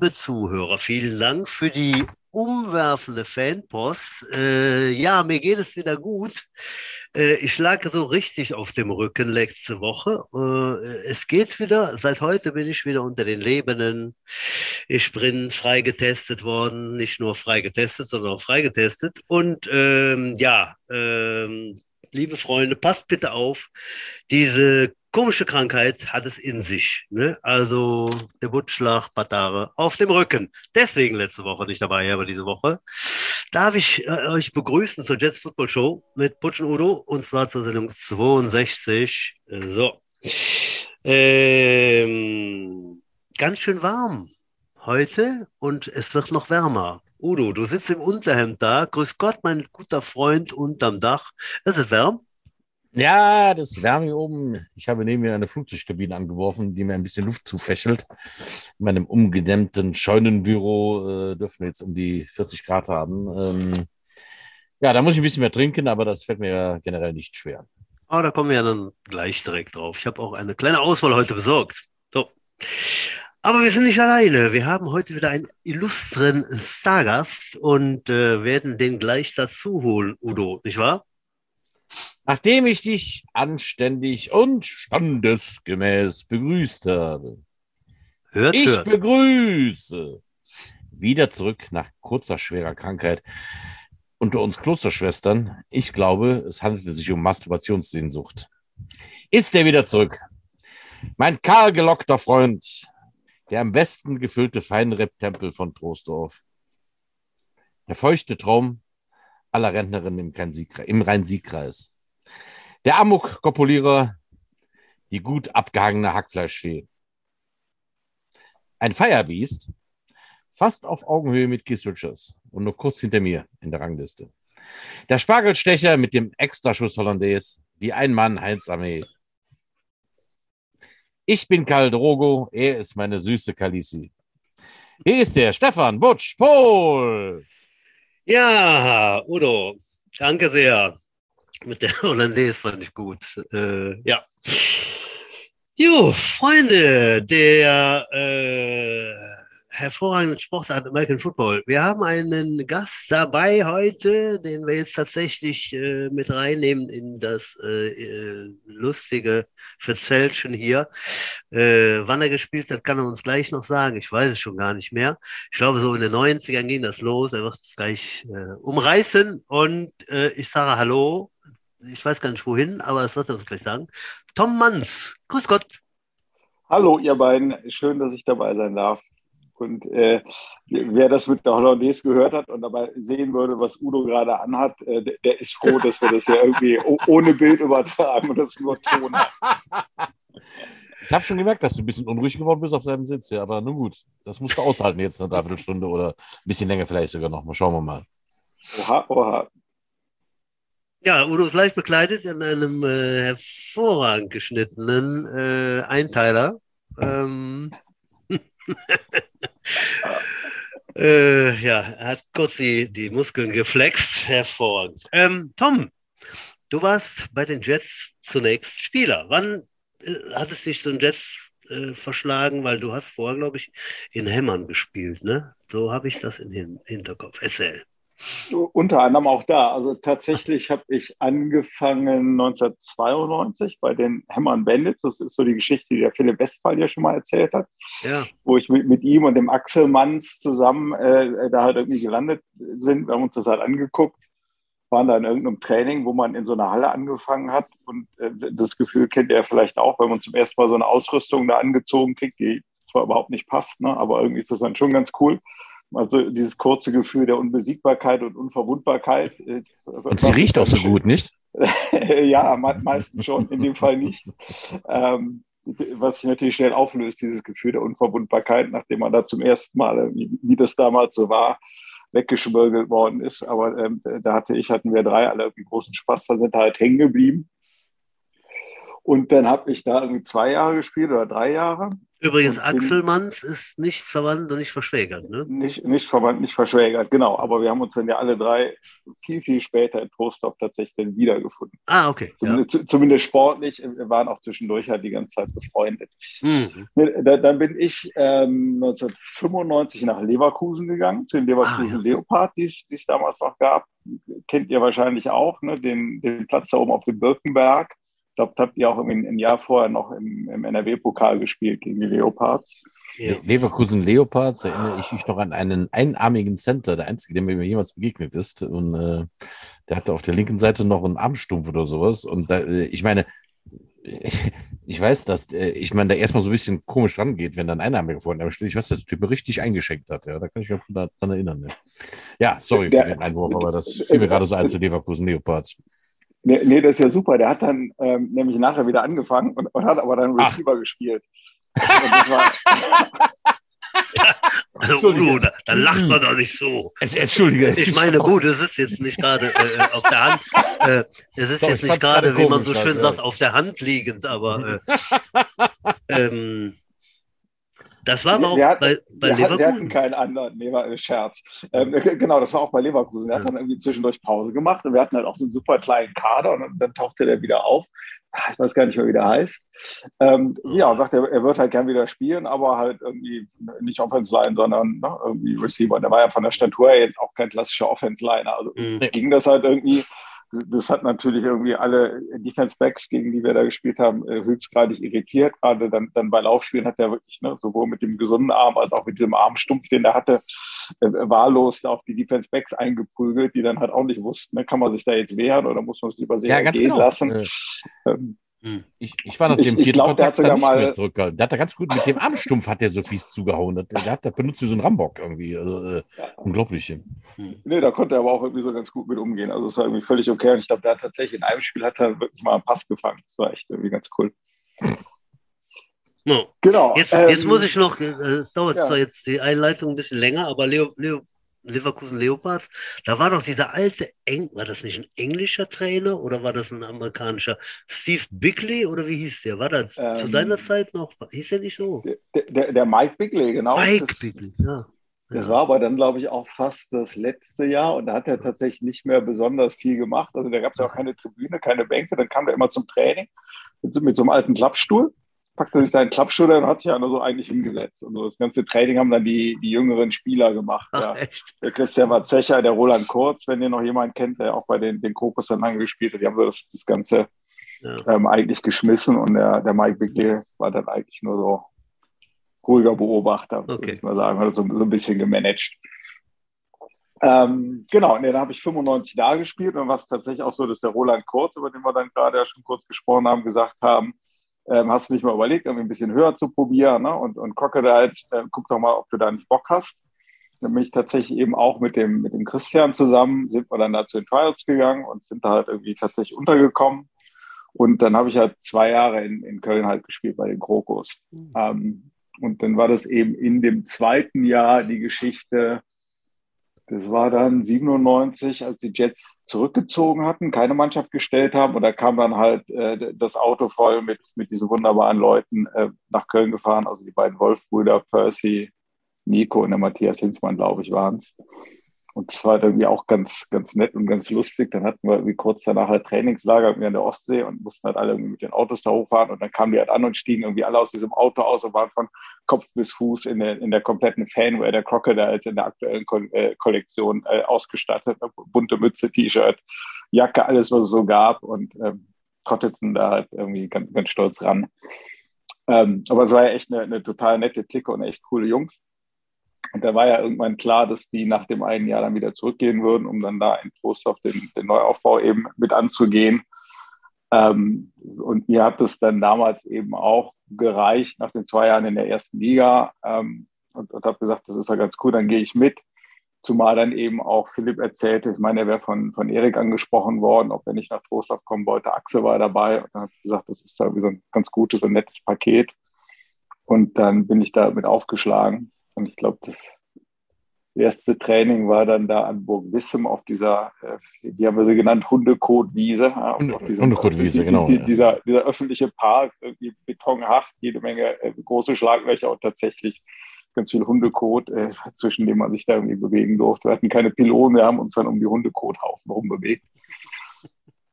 Liebe Zuhörer, vielen Dank für die umwerfende Fanpost. Äh, ja, mir geht es wieder gut. Äh, ich lag so richtig auf dem Rücken letzte Woche. Äh, es geht wieder. Seit heute bin ich wieder unter den Lebenden. Ich bin freigetestet worden. Nicht nur freigetestet, sondern auch freigetestet. Und ähm, ja, ähm, liebe Freunde, passt bitte auf. Diese komische Krankheit hat es in sich. Ne? Also der Butschlag, Batare auf dem Rücken. Deswegen letzte Woche nicht dabei, aber diese Woche darf ich äh, euch begrüßen zur Jets Football Show mit Butch und Udo und zwar zur Sendung 62. So. Ähm, ganz schön warm heute und es wird noch wärmer. Udo, du sitzt im Unterhemd da. Grüß Gott, mein guter Freund unterm Dach. Es ist warm. Ja, das Wärme hier oben. Ich habe neben mir eine Flugzeugturbine angeworfen, die mir ein bisschen Luft zufächelt. In meinem umgedämmten Scheunenbüro äh, dürfen wir jetzt um die 40 Grad haben. Ähm, ja, da muss ich ein bisschen mehr trinken, aber das fällt mir ja generell nicht schwer. Oh, da kommen wir ja dann gleich direkt drauf. Ich habe auch eine kleine Auswahl heute besorgt. So. Aber wir sind nicht alleine. Wir haben heute wieder einen illustren Stargast und äh, werden den gleich dazu holen, Udo, nicht wahr? Nachdem ich dich anständig und standesgemäß begrüßt habe. Hört, ich hört. begrüße wieder zurück nach kurzer schwerer Krankheit unter uns Klosterschwestern. Ich glaube, es handelte sich um Masturbationssehnsucht. Ist er wieder zurück? Mein kahlgelockter Freund, der am besten gefüllte Feinrepp-Tempel von Trostorf. Der feuchte Traum aller Rentnerinnen im Rhein-Sieg-Kreis. Der Amok-Kopulierer, die gut abgehangene Hackfleischfee. Ein Firebeast, fast auf Augenhöhe mit Keith Richards und nur kurz hinter mir in der Rangliste. Der Spargelstecher mit dem Extraschuss Hollandaise, die Ein-Mann-Heinz-Armee. Ich bin Karl Drogo, er ist meine süße Kalisi. Hier ist der Stefan Butsch Pohl. Ja, Udo, danke sehr. Mit der Hollandaise fand ich gut. Äh, ja. Jo, Freunde, der äh, hervorragenden Sportart American Football. Wir haben einen Gast dabei heute, den wir jetzt tatsächlich äh, mit reinnehmen in das äh, äh lustige Verzeltchen hier. Äh, wann er gespielt hat, kann er uns gleich noch sagen. Ich weiß es schon gar nicht mehr. Ich glaube, so in den 90ern ging das los. Er wird es gleich äh, umreißen und äh, ich sage Hallo. Ich weiß gar nicht wohin, aber das wird er uns gleich sagen. Tom Manns, grüß Gott. Hallo, ihr beiden. Schön, dass ich dabei sein darf. Und äh, wer das mit der Hollandaise gehört hat und dabei sehen würde, was Udo gerade anhat, äh, der, der, ist froh, dass wir das ja irgendwie ohne Bild übertragen und das nur Ton hat. Ich habe schon gemerkt, dass du ein bisschen unruhig geworden bist auf deinem Sitz, ja, aber nun gut, das musst du aushalten jetzt eine Dreiviertelstunde oder ein bisschen länger vielleicht sogar noch. Mal schauen wir mal. Oha, oha. Ja, Udo ist leicht bekleidet in einem äh, hervorragend geschnittenen äh, Einteiler. Ähm, äh, ja, er hat kurz die, die Muskeln geflext. Hervorragend. Ähm, Tom, du warst bei den Jets zunächst Spieler. Wann äh, hattest du dich zu den Jets äh, verschlagen? Weil du hast vorher, glaube ich, in Hämmern gespielt, ne? So habe ich das in den Hinterkopf. Erzähl. Unter anderem auch da. Also tatsächlich habe ich angefangen 1992 bei den Hämmern Bandits. Das ist so die Geschichte, die der Philipp Westphal ja schon mal erzählt hat. Ja. Wo ich mit, mit ihm und dem Axel Manns zusammen äh, da halt irgendwie gelandet sind. Wir haben uns das halt angeguckt, waren da in irgendeinem Training, wo man in so einer Halle angefangen hat. Und äh, das Gefühl kennt ihr vielleicht auch, wenn man zum ersten Mal so eine Ausrüstung da angezogen kriegt, die zwar überhaupt nicht passt, ne, aber irgendwie ist das dann schon ganz cool. Also dieses kurze Gefühl der Unbesiegbarkeit und Unverwundbarkeit. Äh, und sie riecht auch so gut, nicht? ja, meistens schon, in dem Fall nicht. Ähm, was sich natürlich schnell auflöst, dieses Gefühl der Unverwundbarkeit, nachdem man da zum ersten Mal, wie, wie das damals so war, weggeschmörgelt worden ist. Aber ähm, da hatte ich, hatten wir drei alle irgendwie großen Spaß, da sind halt hängen geblieben. Und dann habe ich da irgendwie zwei Jahre gespielt oder drei Jahre Übrigens, Axel Manns ist nicht verwandt und nicht verschwägert, ne? Nicht, nicht verwandt, nicht verschwägert, genau. Aber wir haben uns dann ja alle drei viel, viel später in Trostorf tatsächlich dann wiedergefunden. Ah, okay. Zumindest, ja. zumindest sportlich. Wir waren auch zwischendurch halt die ganze Zeit befreundet. Mhm. Dann bin ich ähm, 1995 nach Leverkusen gegangen, zu den Leverkusen ah, ja. Leopard, die es damals noch gab. Kennt ihr wahrscheinlich auch, ne? den, den Platz da oben auf dem Birkenberg glaube, habt ihr auch ein, ein Jahr vorher noch im, im NRW-Pokal gespielt gegen die Leopards. Ja. Leverkusen Leopards erinnere ich mich noch an einen einarmigen Center, der einzige, der mir jemals begegnet ist. Und äh, der hatte auf der linken Seite noch einen Armstumpf oder sowas. Und da, äh, ich meine, ich weiß, dass äh, ich meine, da erstmal so ein bisschen komisch rangeht, wenn dann ein Einarmiger vor einem steht. Ich weiß, dass der Typ richtig eingeschenkt hat. Ja, da kann ich mich daran erinnern. Ne? Ja, sorry der, für den Einwurf, aber das fiel mir gerade so ein zu Leverkusen Leopards. Nee, nee, das ist ja super. Der hat dann ähm, nämlich nachher wieder angefangen und, und hat aber dann Receiver Ach. gespielt. also Udo, da, da, lacht man doch nicht so. Entschuldige. Ich meine, gut, es ist jetzt nicht gerade äh, auf der Hand. Äh, es ist doch, jetzt nicht gerade, wie man so schön halt, sagt, auf der Hand liegend, aber äh, ähm, das war aber auch hat, bei, bei Leverkusen. Wir hatten keinen anderen, nee, war ein Scherz. Ähm, genau, das war auch bei Leverkusen. Er hat dann irgendwie zwischendurch Pause gemacht und wir hatten halt auch so einen super kleinen Kader und dann, dann tauchte der wieder auf. Ah, ich weiß gar nicht mehr, wie der heißt. Ähm, ja, sagt er, er wird halt gern wieder spielen, aber halt irgendwie nicht Offense Line, sondern ne, irgendwie Receiver. Der war ja von der Statur her jetzt auch kein klassischer Offense Liner. Also mhm. ging das halt irgendwie das hat natürlich irgendwie alle Defense Backs, gegen die wir da gespielt haben, äh, höchstgradig irritiert. Gerade dann, dann bei Laufspielen hat er wirklich ne, sowohl mit dem gesunden Arm als auch mit diesem Armstumpf, den er hatte, äh, wahllos auf die Defense Backs eingeprügelt, die dann halt auch nicht wussten, ne, kann man sich da jetzt wehren oder muss man es lieber sehr ja, gehen genau. lassen. Äh, ähm, hm. Ich, ich war nach dem vierten glaub, Kontakt der hat mal, mehr zurückgehalten. Der hat da ganz gut mit dem Armstumpf hat der so fies zugehauen. Der, der hat das benutzt wie so ein Rambock irgendwie. Also, äh, ja. Unglaublich. Hm. Nee, da konnte er aber auch irgendwie so ganz gut mit umgehen. Also es war irgendwie völlig okay. Und ich glaube, der hat tatsächlich in einem Spiel hat er wirklich mal einen Pass gefangen. Das war echt irgendwie ganz cool. No. Genau. Jetzt, ähm, jetzt muss ich noch, äh, es dauert ja. zwar jetzt die Einleitung ein bisschen länger, aber Leo, Leo Leverkusen Leopards, da war doch dieser alte Eng, war das nicht ein englischer Trainer oder war das ein amerikanischer? Steve Bigley oder wie hieß der? War das ähm, zu deiner Zeit noch? Hieß der nicht so? Der, der, der Mike Bigley, genau. Mike das, Bigley, ja. Das war aber dann, glaube ich, auch fast das letzte Jahr und da hat er tatsächlich nicht mehr besonders viel gemacht. Also da gab es ja auch keine Tribüne, keine Bänke. Dann kam er immer zum Training mit, mit so einem alten Klappstuhl packte sich seinen Klappstuhl und hat sich ja nur so eigentlich hingesetzt. Und so das ganze Training haben dann die, die jüngeren Spieler gemacht. Ach, ja. Der Christian Warzecher, der Roland Kurz, wenn ihr noch jemanden kennt, der auch bei den, den Kokos dann lange gespielt hat, die haben so das, das Ganze ja. ähm, eigentlich geschmissen und der, der Mike Bigley war dann eigentlich nur so ruhiger Beobachter, okay. würde ich mal sagen, hat so, so ein bisschen gemanagt. Ähm, genau, und dann habe ich 95 da gespielt und was tatsächlich auch so, dass der Roland Kurz, über den wir dann gerade ja schon kurz gesprochen haben, gesagt haben, ähm, hast du nicht mal überlegt, irgendwie ein bisschen höher zu probieren ne? und, und Crocodiles, äh, guck doch mal, ob du da nicht Bock hast. Dann bin ich tatsächlich eben auch mit dem, mit dem Christian zusammen, sind wir dann da zu den Trials gegangen und sind da halt irgendwie tatsächlich untergekommen. Und dann habe ich halt zwei Jahre in, in Köln halt gespielt bei den Krokos. Mhm. Ähm, und dann war das eben in dem zweiten Jahr die Geschichte, das war dann 97, als die Jets zurückgezogen hatten, keine Mannschaft gestellt haben. Und da kam dann halt äh, das Auto voll mit, mit diesen wunderbaren Leuten äh, nach Köln gefahren. Also die beiden Wolf-Brüder, Percy, Nico und der Matthias Hinzmann, glaube ich, waren es. Und das war halt irgendwie auch ganz, ganz nett und ganz lustig. Dann hatten wir irgendwie kurz danach ein Trainingslager an der Ostsee und mussten halt alle irgendwie mit den Autos da hochfahren. Und dann kamen die halt an und stiegen irgendwie alle aus diesem Auto aus und waren von Kopf bis Fuß in der, in der kompletten Fanware der Crocodiles in der aktuellen Ko äh, Kollektion äh, ausgestattet. Bunte Mütze, T-Shirt, Jacke, alles, was es so gab. Und ähm, trotteten da halt irgendwie ganz, ganz stolz ran. Ähm, aber es war ja echt eine, eine total nette Clique und echt coole Jungs. Und da war ja irgendwann klar, dass die nach dem einen Jahr dann wieder zurückgehen würden, um dann da in Trostorf den, den Neuaufbau eben mit anzugehen. Ähm, und mir hat es dann damals eben auch gereicht, nach den zwei Jahren in der ersten Liga. Ähm, und, und habe gesagt, das ist ja ganz cool, dann gehe ich mit. Zumal dann eben auch Philipp erzählte, ich meine, er wäre von, von Erik angesprochen worden, ob er nicht nach Trostorf kommen wollte. Axel war dabei und dann hat gesagt, das ist irgendwie so ein ganz gutes und nettes Paket. Und dann bin ich damit aufgeschlagen. Und ich glaube, das erste Training war dann da an Burg Wissem auf dieser, äh, die haben wir so genannt, Hundekotwiese. Hundekotwiese, genau. Die, dieser, dieser öffentliche Park, irgendwie betonhaft, jede Menge äh, große Schlaglöcher und tatsächlich ganz viel Hundekot, äh, zwischen dem man sich da irgendwie bewegen durfte. Wir hatten keine Pilonen, wir haben uns dann um die Hundekothaufen rumbewegt.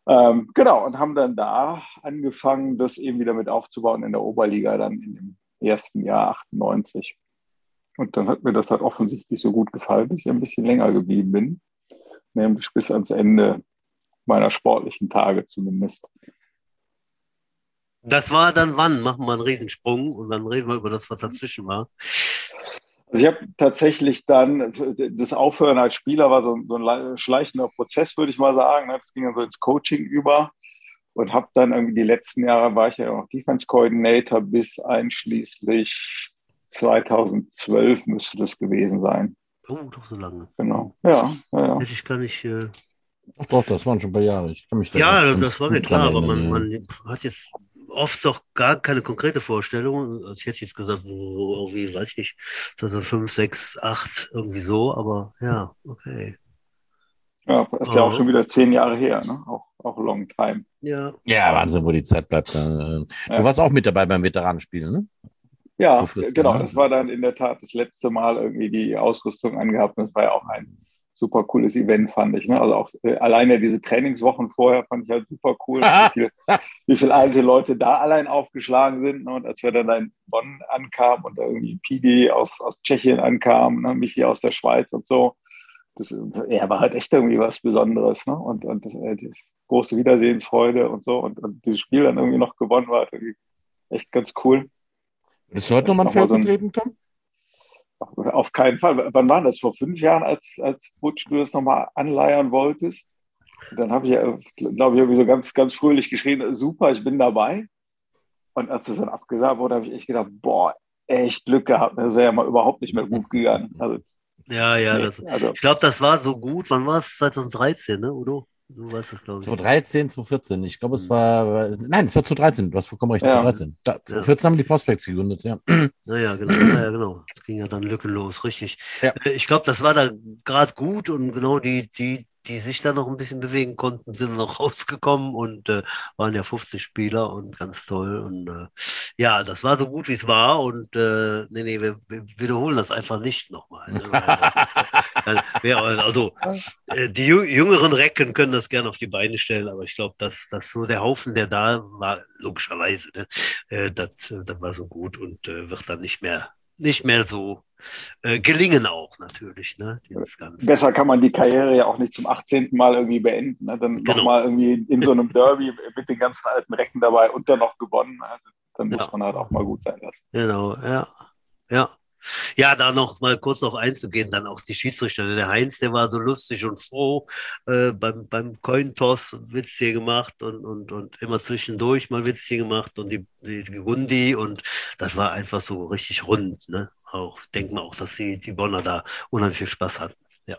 Ähm, genau, und haben dann da angefangen, das eben wieder mit aufzubauen in der Oberliga, dann in dem ersten Jahr 98. Und dann hat mir das halt offensichtlich so gut gefallen, dass ich ein bisschen länger geblieben bin, nämlich bis ans Ende meiner sportlichen Tage zumindest. Das war dann wann? Machen wir einen Riesensprung und dann reden wir über das, was dazwischen war. Also ich habe tatsächlich dann, das Aufhören als Spieler war so, so ein schleichender Prozess, würde ich mal sagen. Das ging dann so ins Coaching über und habe dann irgendwie die letzten Jahre war ich ja auch Defense Coordinator bis einschließlich 2012 müsste das gewesen sein. Oh, doch so lange. Genau, ja. ja, ja. Hätte ich gar nicht. Äh... Doch, doch, das waren schon ein paar Jahre. Ich kann mich da ja, das, das war mir klar, aber man, man hat jetzt oft doch gar keine konkrete Vorstellung. Also ich hätte jetzt gesagt, so, wie weiß ich, 2005, 6, 8, irgendwie so, aber ja, okay. Ja, ist ja auch schon wieder zehn Jahre her, ne? Auch, auch long time. Ja. Ja, Wahnsinn, wo die Zeit bleibt. Du ja. warst auch mit dabei beim Veteranenspiel, ne? Ja, genau. Das war dann in der Tat das letzte Mal irgendwie die Ausrüstung angehabt. Und das war ja auch ein super cooles Event, fand ich. Ne? Also auch äh, alleine diese Trainingswochen vorher fand ich halt super cool, wie, viele, wie viele alte Leute da allein aufgeschlagen sind. Ne? Und als wir dann in Bonn ankamen und irgendwie Pidi aus, aus Tschechien ankam, ne? Michi aus der Schweiz und so, das ja, war halt echt irgendwie was Besonderes. Ne? Und, und äh, die große Wiedersehensfreude und so. Und, und dieses Spiel dann irgendwie noch gewonnen war, irgendwie echt ganz cool. Bist du heute nochmal ein Feld betreten, Tom? Auf keinen Fall. Wann war das? Vor fünf Jahren, als, als Butch du das nochmal anleiern wolltest? Dann habe ich ja, glaube ich, irgendwie so ganz, ganz fröhlich geschrien, super, ich bin dabei. Und als es dann abgesagt wurde, habe ich echt gedacht, boah, echt Glück gehabt. Das wäre ja mal überhaupt nicht mehr gut gegangen. Also, ja, ja, nee, das, also, ich glaube, das war so gut. Wann war es? 2013, ne, Udo? Du weißt es, glaube ich. 2013, 2014. Ich glaube, es hm. war. Nein, es war 2013. Du hast vollkommen recht. Ja. 2013. Da, 2014 ja. haben die Prospects gegründet, ja. Naja, genau. Naja, genau. Das ging ja dann lückenlos, richtig. Ja. Äh, ich glaube, das war da gerade gut und genau die, die, die sich da noch ein bisschen bewegen konnten, sind noch rausgekommen und äh, waren ja 50 Spieler und ganz toll. Und äh, ja, das war so gut, wie es war. Und äh, nee, nee, wir, wir wiederholen das einfach nicht nochmal. Ne? also äh, die jüngeren Recken können das gerne auf die Beine stellen, aber ich glaube, dass, dass so der Haufen, der da war, logischerweise, ne, äh, das, das war so gut und äh, wird dann nicht mehr nicht mehr so äh, gelingen auch natürlich. Ne, Besser kann man die Karriere ja auch nicht zum 18. Mal irgendwie beenden. Ne? Dann genau. nochmal irgendwie in so einem Derby mit den ganzen alten Recken dabei und dann noch gewonnen. Ne? Dann muss ja. man halt auch mal gut sein lassen. Genau, ja. Ja. Ja, da noch mal kurz auf einzugehen, dann auch die Schiedsrichter. Der Heinz, der war so lustig und froh äh, beim, beim Cointoss Witz hier gemacht und, und, und immer zwischendurch mal Witz hier gemacht und die, die, Gundi und das war einfach so richtig rund. Ne? Auch denkt man auch, dass die, die Bonner da unheimlich viel Spaß hatten. Ja,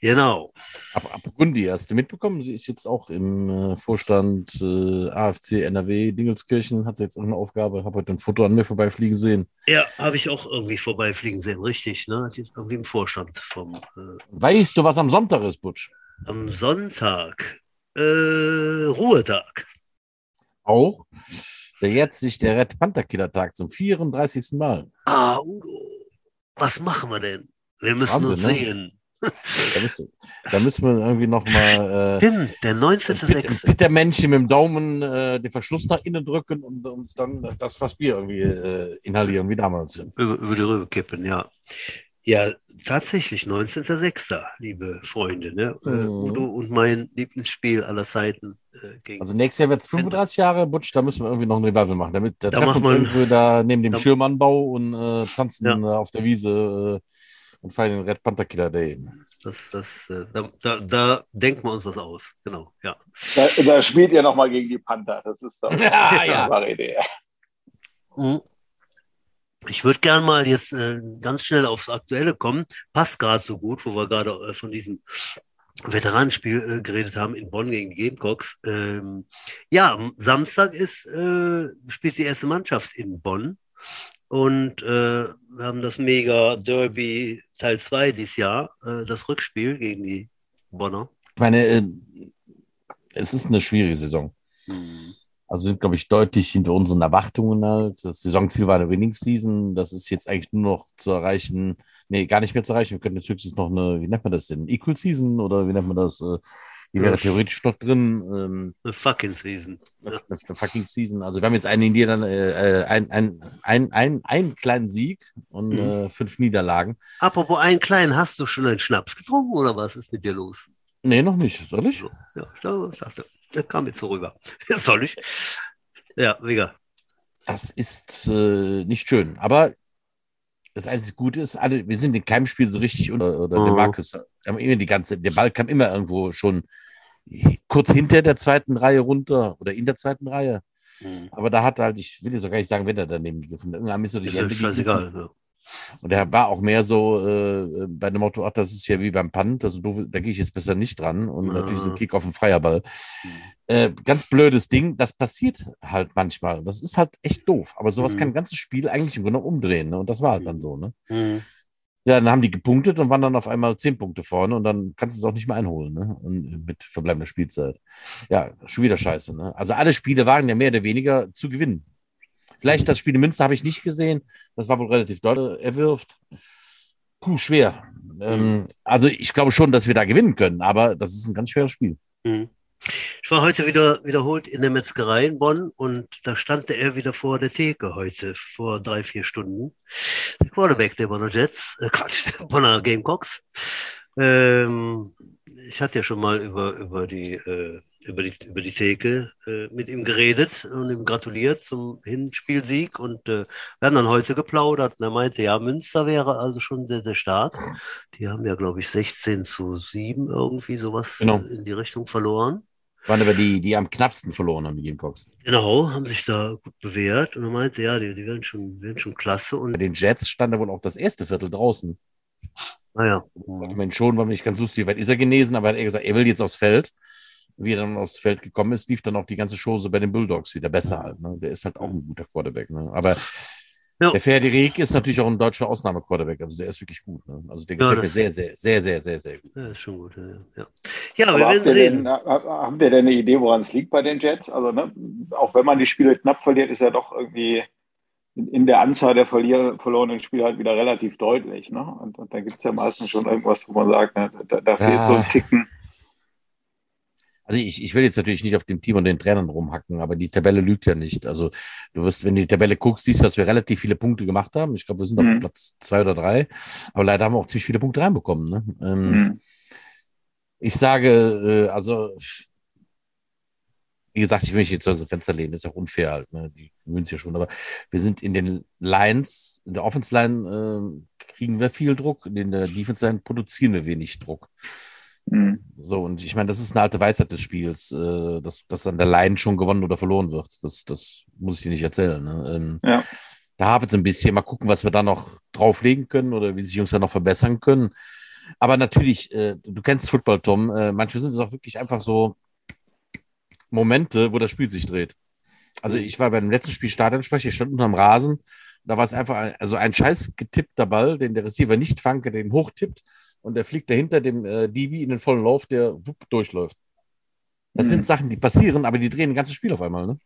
genau. Aber, aber Gundi, hast du mitbekommen? Sie ist jetzt auch im äh, Vorstand äh, AFC NRW Dingelskirchen, hat sie jetzt auch eine Aufgabe. Habe heute ein Foto an mir vorbeifliegen sehen. Ja, habe ich auch irgendwie vorbeifliegen sehen, richtig. Ne? Die ist irgendwie im Vorstand vom. Äh, weißt du, was am Sonntag ist, Butsch? Am Sonntag. Äh, Ruhetag. Auch? Der jetzt sich der Red Panther Killer Tag zum 34. Mal. Ah, Udo. Was machen wir denn? Wir müssen Wahnsinn, uns ne? Da müssen, da müssen wir irgendwie nochmal. Äh, Stimmt, der 19.06. Bitte Männchen mit dem Daumen äh, den Verschluss nach innen drücken und uns dann das Fass Bier irgendwie äh, inhalieren, wie damals. Über, über die Rübe kippen, ja. Ja, tatsächlich 19.06., liebe Freunde. Ne? Äh, mhm. Udo und mein Lieblingsspiel aller Zeiten. Äh, also nächstes Jahr wird es 35 Jahre, Butsch, da müssen wir irgendwie noch ein Revival machen. Damit, da, da treffen wir da neben dem Schirmanbau und äh, tanzen ja. auf der Wiese und feiern den Red Panther Killer Day. Das, das, äh, da, da, da, denken wir uns was aus. Genau, ja. Da, da spielt ihr nochmal gegen die Panther. Das ist doch ja, eine ja. Idee. Mhm. Ich würde gerne mal jetzt äh, ganz schnell aufs Aktuelle kommen. Passt gerade so gut, wo wir gerade äh, von diesem Veteranenspiel äh, geredet haben in Bonn gegen die Gamecocks. Ähm, ja, am Samstag ist, äh, spielt die erste Mannschaft in Bonn. Und äh, wir haben das mega Derby Teil 2 dieses Jahr, äh, das Rückspiel gegen die Bonner. Ich meine, äh, es ist eine schwierige Saison. Mhm. Also sind, glaube ich, deutlich hinter unseren Erwartungen halt. Das Saisonziel war eine Winning Season. Das ist jetzt eigentlich nur noch zu erreichen. Nee, gar nicht mehr zu erreichen. Wir könnten jetzt höchstens noch eine, wie nennt man das denn? Equal Season oder wie nennt man das? Äh, die wäre theoretisch noch drin. Ähm, eine fucking Season. Das, das eine fucking Season. Also wir haben jetzt einen in Niederlanden, äh, ein, ein, ein, ein, einen kleinen Sieg und mhm. äh, fünf Niederlagen. Apropos einen kleinen, hast du schon einen Schnaps getrunken oder was ist mit dir los? Nee, noch nicht. Soll ich? Ja, ich dachte, das kam jetzt so rüber. Soll ich? Ja, mega. Das ist äh, nicht schön. Aber das einzige Gute ist, alle, wir sind in keinem Spiel so richtig unter, oder oh. der Markus, haben immer die ganze, der Ball kam immer irgendwo schon kurz hinter der zweiten Reihe runter oder in der zweiten Reihe. Mhm. Aber da hat halt, ich will jetzt auch gar nicht sagen, wenn er daneben gegriffen hat. Irgendwann ist er durch ist scheißegal. Ja. Und er war auch mehr so äh, bei dem Motto, ach, das ist ja wie beim Punt, also doof, da gehe ich jetzt besser nicht dran. Und ja. natürlich so ein Kick auf den Freierball. Mhm. Äh, ganz blödes Ding, das passiert halt manchmal. Das ist halt echt doof. Aber sowas mhm. kann ein ganzes Spiel eigentlich im Grunde umdrehen. Ne? Und das war halt dann mhm. so. Ne? Mhm. Ja, dann haben die gepunktet und waren dann auf einmal zehn Punkte vorne und dann kannst du es auch nicht mehr einholen, ne? Und mit verbleibender Spielzeit. Ja, schon wieder scheiße, ne? Also alle Spiele waren ja mehr oder weniger zu gewinnen. Vielleicht das Spiel in Münster habe ich nicht gesehen. Das war wohl relativ doll erwirft. Puh, schwer. Ähm, also ich glaube schon, dass wir da gewinnen können, aber das ist ein ganz schweres Spiel. Mhm. Ich war heute wieder wiederholt in der Metzgerei in Bonn und da stand er wieder vor der Theke heute, vor drei, vier Stunden. Der Quarterback der Bonner Jets, äh, Quatsch, der Bonner Gamecocks. Ähm, ich hatte ja schon mal über, über die äh, über die, über die Theke äh, mit ihm geredet und ihm gratuliert zum Hinspielsieg. Und äh, wir haben dann heute geplaudert. Und er meinte, ja, Münster wäre also schon sehr, sehr stark. Die haben ja, glaube ich, 16 zu 7 irgendwie sowas genau. in die Richtung verloren. Waren aber die, die am knappsten verloren haben, die Gamecocks. Genau, haben sich da gut bewährt. Und er meinte, ja, die, die werden, schon, werden schon klasse. Und Bei den Jets stand er wohl auch das erste Viertel draußen. Naja. Ah, ich meine, schon war nicht ganz lustig, weil ist er genesen, aber er hat gesagt, er will jetzt aufs Feld wie er dann aufs Feld gekommen ist, lief dann auch die ganze Chose bei den Bulldogs wieder besser halt. Ne? Der ist halt auch ein guter Quarterback. Ne? Aber ja. der Ferdi Reg ist natürlich auch ein deutscher Ausnahmequarterback. Also der ist wirklich gut. Ne? Also der gefällt ja, mir sehr, sehr, sehr, sehr, sehr, sehr gut. Ja, ist schon gut. Ja, ja. aber wir werden sehen. Denn, habt ihr denn eine Idee, woran es liegt bei den Jets? Also ne, auch wenn man die Spiele knapp verliert, ist ja doch irgendwie in der Anzahl der verlier verlorenen Spiele halt wieder relativ deutlich. Ne? Und, und da gibt es ja meistens schon irgendwas, wo man sagt, ne, da, da fehlt so ein Ticken also ich, ich will jetzt natürlich nicht auf dem Team und den Trainern rumhacken, aber die Tabelle lügt ja nicht. Also du wirst, wenn du die Tabelle guckst, siehst du, dass wir relativ viele Punkte gemacht haben. Ich glaube, wir sind mhm. auf Platz zwei oder drei, aber leider haben wir auch ziemlich viele Punkte reinbekommen. Ne? Ähm, mhm. Ich sage, äh, also wie gesagt, ich will mich jetzt aus dem Fenster lehnen, das ist auch unfair halt, ne? die gewöhnen sich ja schon, aber wir sind in den Lines, in der Offense-Line äh, kriegen wir viel Druck, in der Defense-Line produzieren wir wenig Druck. Mhm. So, und ich meine, das ist eine alte Weisheit des Spiels, äh, dass, dass an der Line schon gewonnen oder verloren wird. Das, das muss ich dir nicht erzählen. Ne? Ähm, ja. Da habe ich ein bisschen. Mal gucken, was wir da noch drauflegen können oder wie sich Jungs da noch verbessern können. Aber natürlich, äh, du kennst Football, Tom. Äh, manchmal sind es auch wirklich einfach so Momente, wo das Spiel sich dreht. Also ich war beim letzten Spiel Stadionsprecher, ich stand unterm Rasen. Da war es einfach ein, also ein scheiß getippter Ball, den der Receiver nicht fangt, den hochtippt und der fliegt dahinter dem äh, DB in den vollen Lauf, der wupp, durchläuft. Das hm. sind Sachen, die passieren, aber die drehen ein ganzes Spiel auf einmal, ne?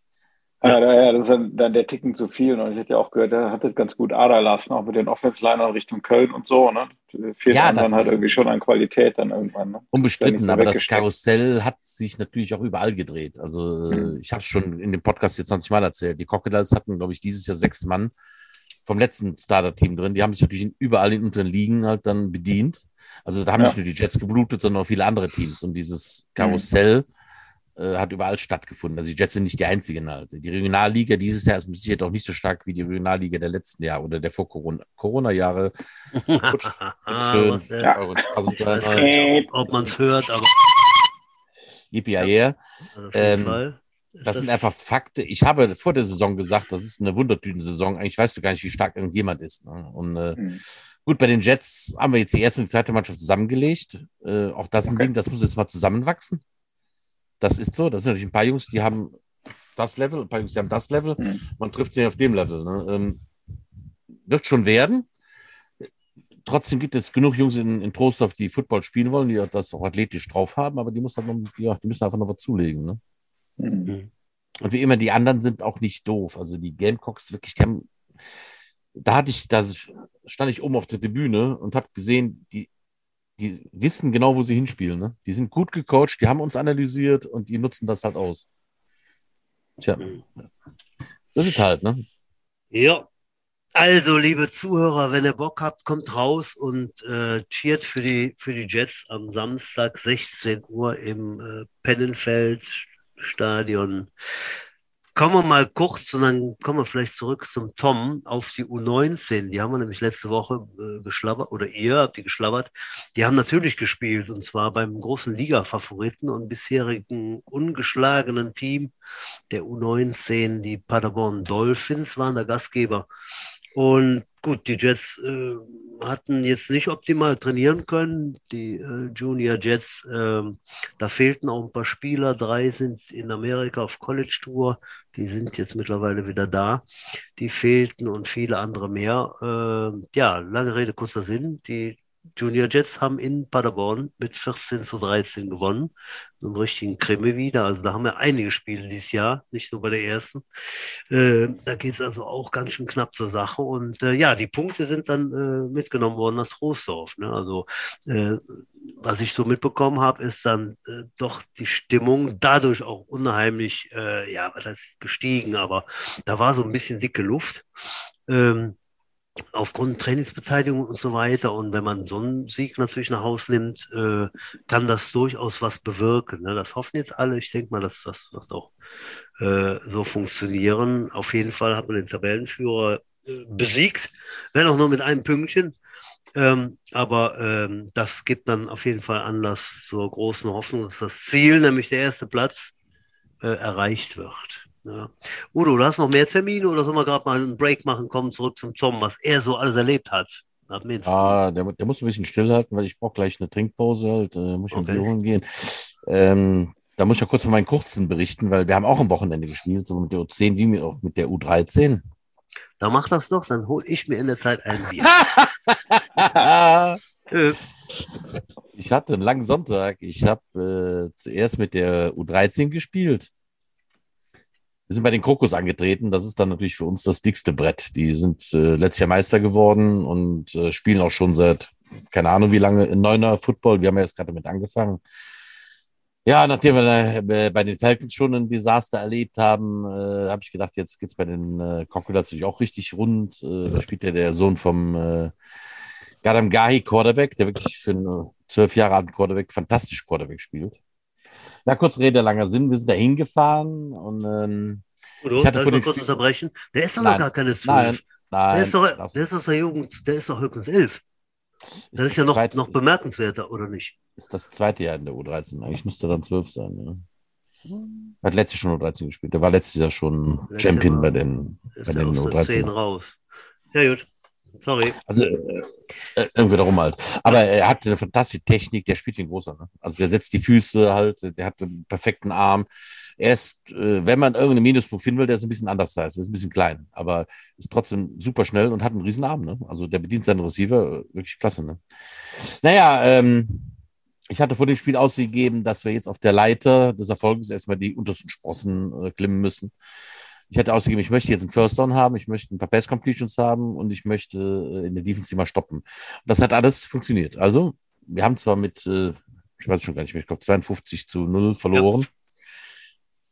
Ja, ja, das ist dann, der Ticken zu viel. Und ich hätte ja auch gehört, er hat das ganz gut Ader lassen, auch mit den Offense-Linern Richtung Köln und so. Ne? Fehlt ja, dann halt irgendwie schon an Qualität dann irgendwann. Ne? Unbestritten, aber das Karussell hat sich natürlich auch überall gedreht. Also hm. ich habe es schon in dem Podcast jetzt 20 Mal erzählt. Die Crocodiles hatten, glaube ich, dieses Jahr sechs Mann vom letzten Starter-Team drin. Die haben sich natürlich überall in unteren Ligen halt dann bedient. Also da haben ja. nicht nur die Jets geblutet, sondern auch viele andere Teams. Und dieses Karussell mhm. äh, hat überall stattgefunden. Also die Jets sind nicht die einzigen halt. Die Regionalliga dieses Jahr ist mit Sicherheit auch nicht so stark wie die Regionalliga der letzten Jahre oder der vor Corona-Jahre. Schön. ja. also, ob man es hört, aber. Yippie ja, ähm, das, das, sind einfach Fakten. Ich habe vor der Saison gesagt, das ist eine Wundertüten-Saison. Eigentlich weißt du gar nicht, wie stark irgendjemand ist. Ne? Und äh, mhm. Gut, bei den Jets haben wir jetzt die erste und die zweite Mannschaft zusammengelegt. Äh, auch das ist ein Ding, das muss jetzt mal zusammenwachsen. Das ist so. Das sind natürlich ein paar Jungs, die haben das Level, ein paar Jungs, die haben das Level. Mhm. Man trifft sich auf dem Level. Ne? Ähm, wird schon werden. trotzdem gibt es genug Jungs in, in Trostorf, die Football spielen wollen, die das auch athletisch drauf haben, aber die, muss halt noch, ja, die müssen einfach noch was zulegen. Ne? Mhm. Und wie immer, die anderen sind auch nicht doof. Also die Gamecocks wirklich, die haben, da hatte ich, da stand ich oben auf der Tribüne und habe gesehen, die, die wissen genau, wo sie hinspielen. Ne? Die sind gut gecoacht, die haben uns analysiert und die nutzen das halt aus. Tja, das ist halt, ne? Ja, also, liebe Zuhörer, wenn ihr Bock habt, kommt raus und äh, cheert für die, für die Jets am Samstag 16 Uhr im äh, Pennenfeld Stadion. Kommen wir mal kurz und dann kommen wir vielleicht zurück zum Tom auf die U19. Die haben wir nämlich letzte Woche äh, geschlabbert, oder ihr habt die geschlabbert. Die haben natürlich gespielt und zwar beim großen Liga-Favoriten und bisherigen ungeschlagenen Team der U19. Die Paderborn Dolphins waren der Gastgeber. Und gut, die Jets äh, hatten jetzt nicht optimal trainieren können. Die äh, Junior Jets, äh, da fehlten auch ein paar Spieler. Drei sind in Amerika auf College Tour. Die sind jetzt mittlerweile wieder da. Die fehlten und viele andere mehr. Ähm, ja, lange Rede, kurzer Sinn. Die Junior Jets haben in Paderborn mit 14 zu 13 gewonnen. So einen richtigen Krimi wieder. Also da haben wir einige Spiele dieses Jahr, nicht nur bei der ersten. Äh, da geht es also auch ganz schön knapp zur Sache. Und äh, ja, die Punkte sind dann äh, mitgenommen worden aus Rostorf. Ne? Also äh, was ich so mitbekommen habe, ist dann äh, doch die Stimmung dadurch auch unheimlich, äh, ja, was heißt gestiegen, aber da war so ein bisschen dicke Luft. Ähm, aufgrund Trainingsbeteiligung und so weiter. Und wenn man so einen Sieg natürlich nach Hause nimmt, äh, kann das durchaus was bewirken. Ne? Das hoffen jetzt alle. Ich denke mal, dass das auch äh, so funktionieren. Auf jeden Fall hat man den Tabellenführer äh, besiegt, wenn auch nur mit einem Pünktchen. Ähm, aber ähm, das gibt dann auf jeden Fall Anlass zur großen Hoffnung, dass das Ziel, nämlich der erste Platz, äh, erreicht wird. Ja. Udo, du hast noch mehr Termine oder sollen wir gerade mal einen Break machen, kommen zurück zum Tom, was er so alles erlebt hat? Ah, der, der, muss ein bisschen stillhalten, weil ich brauche gleich eine Trinkpause halt, äh, muss ich okay. holen gehen. Ähm, da muss ich ja kurz von meinen Kurzen berichten, weil wir haben auch am Wochenende gespielt, so mit der U10 wie auch mit der U13. Da mach das doch, dann hole ich mir in der Zeit ein Bier. ich hatte einen langen Sonntag. Ich habe äh, zuerst mit der U13 gespielt. Wir sind bei den Krokus angetreten. Das ist dann natürlich für uns das dickste Brett. Die sind äh, letztes Jahr Meister geworden und äh, spielen auch schon seit, keine Ahnung wie lange, Neuner Football. Wir haben ja jetzt gerade damit angefangen. Ja, nachdem wir äh, bei den Falcons schon ein Desaster erlebt haben, äh, habe ich gedacht, jetzt geht's bei den äh, Crocodiles natürlich auch richtig rund. Äh, da spielt ja der Sohn vom äh, Gadam Gahi Quarterback, der wirklich für einen zwölf Jahre alten Quarterback fantastisch Quarterback spielt. Na, kurz Rede, langer Sinn. Wir sind da hingefahren und ähm, Udo, ich hatte vor kurz unterbrechen. Der ist doch noch gar keine zwölf. Nein, nein. Der ist doch, der ist aus der Jugend, der ist doch höchstens elf. Das ist, ist ja noch, noch bemerkenswerter, oder nicht? Ist das zweite Jahr in der U13. Eigentlich müsste er dann zwölf sein. Ne? Hat letztes Jahr schon U13 gespielt. Der war letztes Jahr schon Champion bei den, bei den U13. raus. Ja, gut. Sorry. Also äh, äh, irgendwie darum halt. Aber er hat eine fantastische Technik, der spielt wie ein großer. Ne? Also der setzt die Füße halt, der hat einen perfekten Arm. Er ist, äh, wenn man irgendeinen Minuspunkt finden will, der ist ein bisschen anders da, ist ein bisschen klein, aber ist trotzdem super schnell und hat einen riesen Arm. Ne? Also der bedient seinen Receiver äh, wirklich klasse. Ne? Naja, ähm, ich hatte vor dem Spiel ausgegeben, dass wir jetzt auf der Leiter des Erfolges erstmal die untersten Sprossen äh, klimmen müssen ich hätte ausgegeben, ich möchte jetzt einen First Down haben, ich möchte ein paar Pass Completions haben und ich möchte äh, in der Defense mal stoppen. Und das hat alles funktioniert. Also, wir haben zwar mit, äh, ich weiß schon gar nicht mehr, ich glaube 52 zu 0 verloren, ja.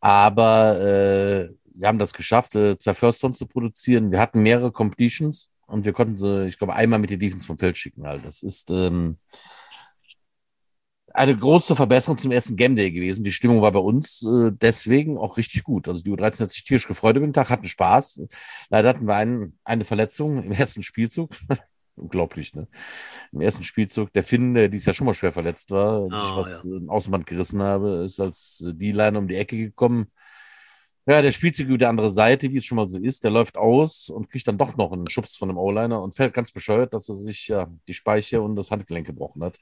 aber äh, wir haben das geschafft, äh, zwei First Downs zu produzieren. Wir hatten mehrere Completions und wir konnten sie, ich glaube, einmal mit der Defense vom Feld schicken. Halt. Das ist, ähm, eine große Verbesserung zum ersten Game Day gewesen. Die Stimmung war bei uns äh, deswegen auch richtig gut. Also die U13 hat sich tierisch gefreut über den Tag, hatten Spaß. Leider hatten wir einen, eine Verletzung im ersten Spielzug. Unglaublich, ne? Im ersten Spielzug, der Finn, der dies Jahr schon mal schwer verletzt war oh, sich was ja. Außenband gerissen habe, ist als die Line um die Ecke gekommen. Ja, der spielt sich über die andere Seite, wie es schon mal so ist. Der läuft aus und kriegt dann doch noch einen Schubs von dem O-Liner und fällt ganz bescheuert, dass er sich ja die Speiche und das Handgelenk gebrochen hat.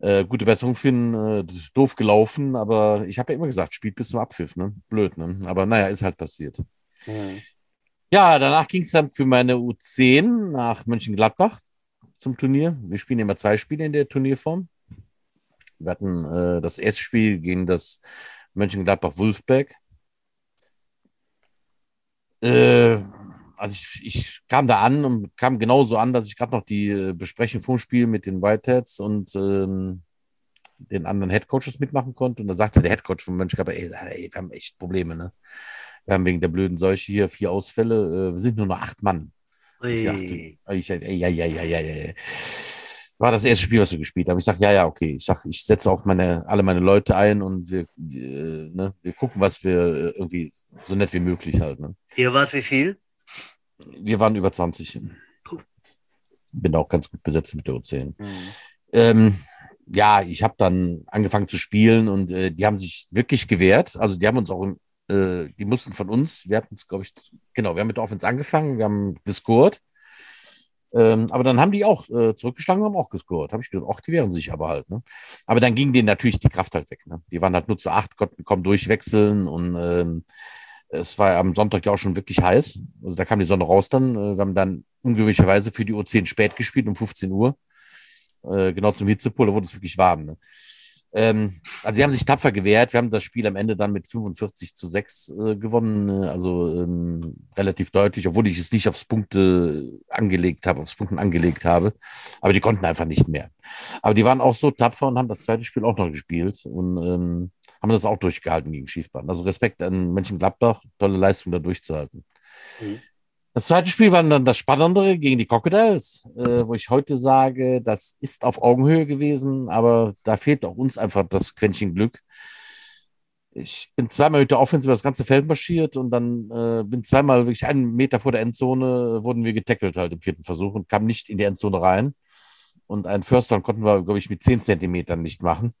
Äh, gute Besserung finden, äh, doof gelaufen, aber ich habe ja immer gesagt, spielt bis zum Abpfiff, ne? Blöd, ne? Aber naja, ist halt passiert. Mhm. Ja, danach ging es dann für meine U10 nach Mönchengladbach. zum Turnier. Wir spielen immer zwei Spiele in der Turnierform. Wir hatten äh, das erste Spiel gegen das Mönchengladbach-Wolfberg. Äh, also ich, ich, kam da an und kam genauso an, dass ich gerade noch die äh, Besprechung vom Spiel mit den Whiteheads und ähm, den anderen Headcoaches mitmachen konnte. Und da sagte der Headcoach von Mönchengladbach, ey, ey, wir haben echt Probleme, ne? Wir haben wegen der blöden Seuche hier vier Ausfälle. Äh, wir sind nur noch acht Mann. Ich dachte, ich, ja, ja, ja, ja, ja. War das erste Spiel, was wir gespielt haben. Ich sage, ja, ja, okay. Ich sage, ich setze auch meine, alle meine Leute ein und wir, wir, ne, wir gucken, was wir irgendwie so nett wie möglich halt. Ne? Ihr wart wie viel? Wir waren über 20. Bin auch ganz gut besetzt mit der U10. Mhm. Ähm, ja, ich habe dann angefangen zu spielen und äh, die haben sich wirklich gewehrt. Also die haben uns auch äh, die mussten von uns, wir hatten es, glaube ich, genau, wir haben mit der Offense angefangen, wir haben gescored. Ähm, aber dann haben die auch äh, zurückgeschlagen und haben auch gescored. Habe ich gedacht, ach, die wehren sich aber halt. Ne? Aber dann ging denen natürlich die Kraft halt weg. Ne? Die waren halt nur zu acht, konnten kaum durchwechseln und ähm, es war am Sonntag ja auch schon wirklich heiß. Also da kam die Sonne raus dann. Äh, wir haben dann ungewöhnlicherweise für die U10 spät gespielt, um 15 Uhr. Äh, genau zum Hitzepol, da wurde es wirklich warm. Ne? Ähm, also sie haben sich tapfer gewehrt. Wir haben das Spiel am Ende dann mit 45 zu 6 äh, gewonnen, also ähm, relativ deutlich, obwohl ich es nicht aufs Punkte angelegt habe, aufs Punkten angelegt habe. Aber die konnten einfach nicht mehr. Aber die waren auch so tapfer und haben das zweite Spiel auch noch gespielt und ähm, haben das auch durchgehalten gegen Schiefbahn. Also Respekt an Mönchengladbach, tolle Leistung da durchzuhalten. Mhm. Das zweite Spiel war dann das Spannendere gegen die Crocodiles, äh, wo ich heute sage, das ist auf Augenhöhe gewesen, aber da fehlt auch uns einfach das Quäntchen Glück. Ich bin zweimal mit der Offense über das ganze Feld marschiert und dann äh, bin zweimal wirklich einen Meter vor der Endzone, wurden wir getackelt halt im vierten Versuch und kamen nicht in die Endzone rein. Und einen First Down konnten wir, glaube ich, mit zehn Zentimetern nicht machen.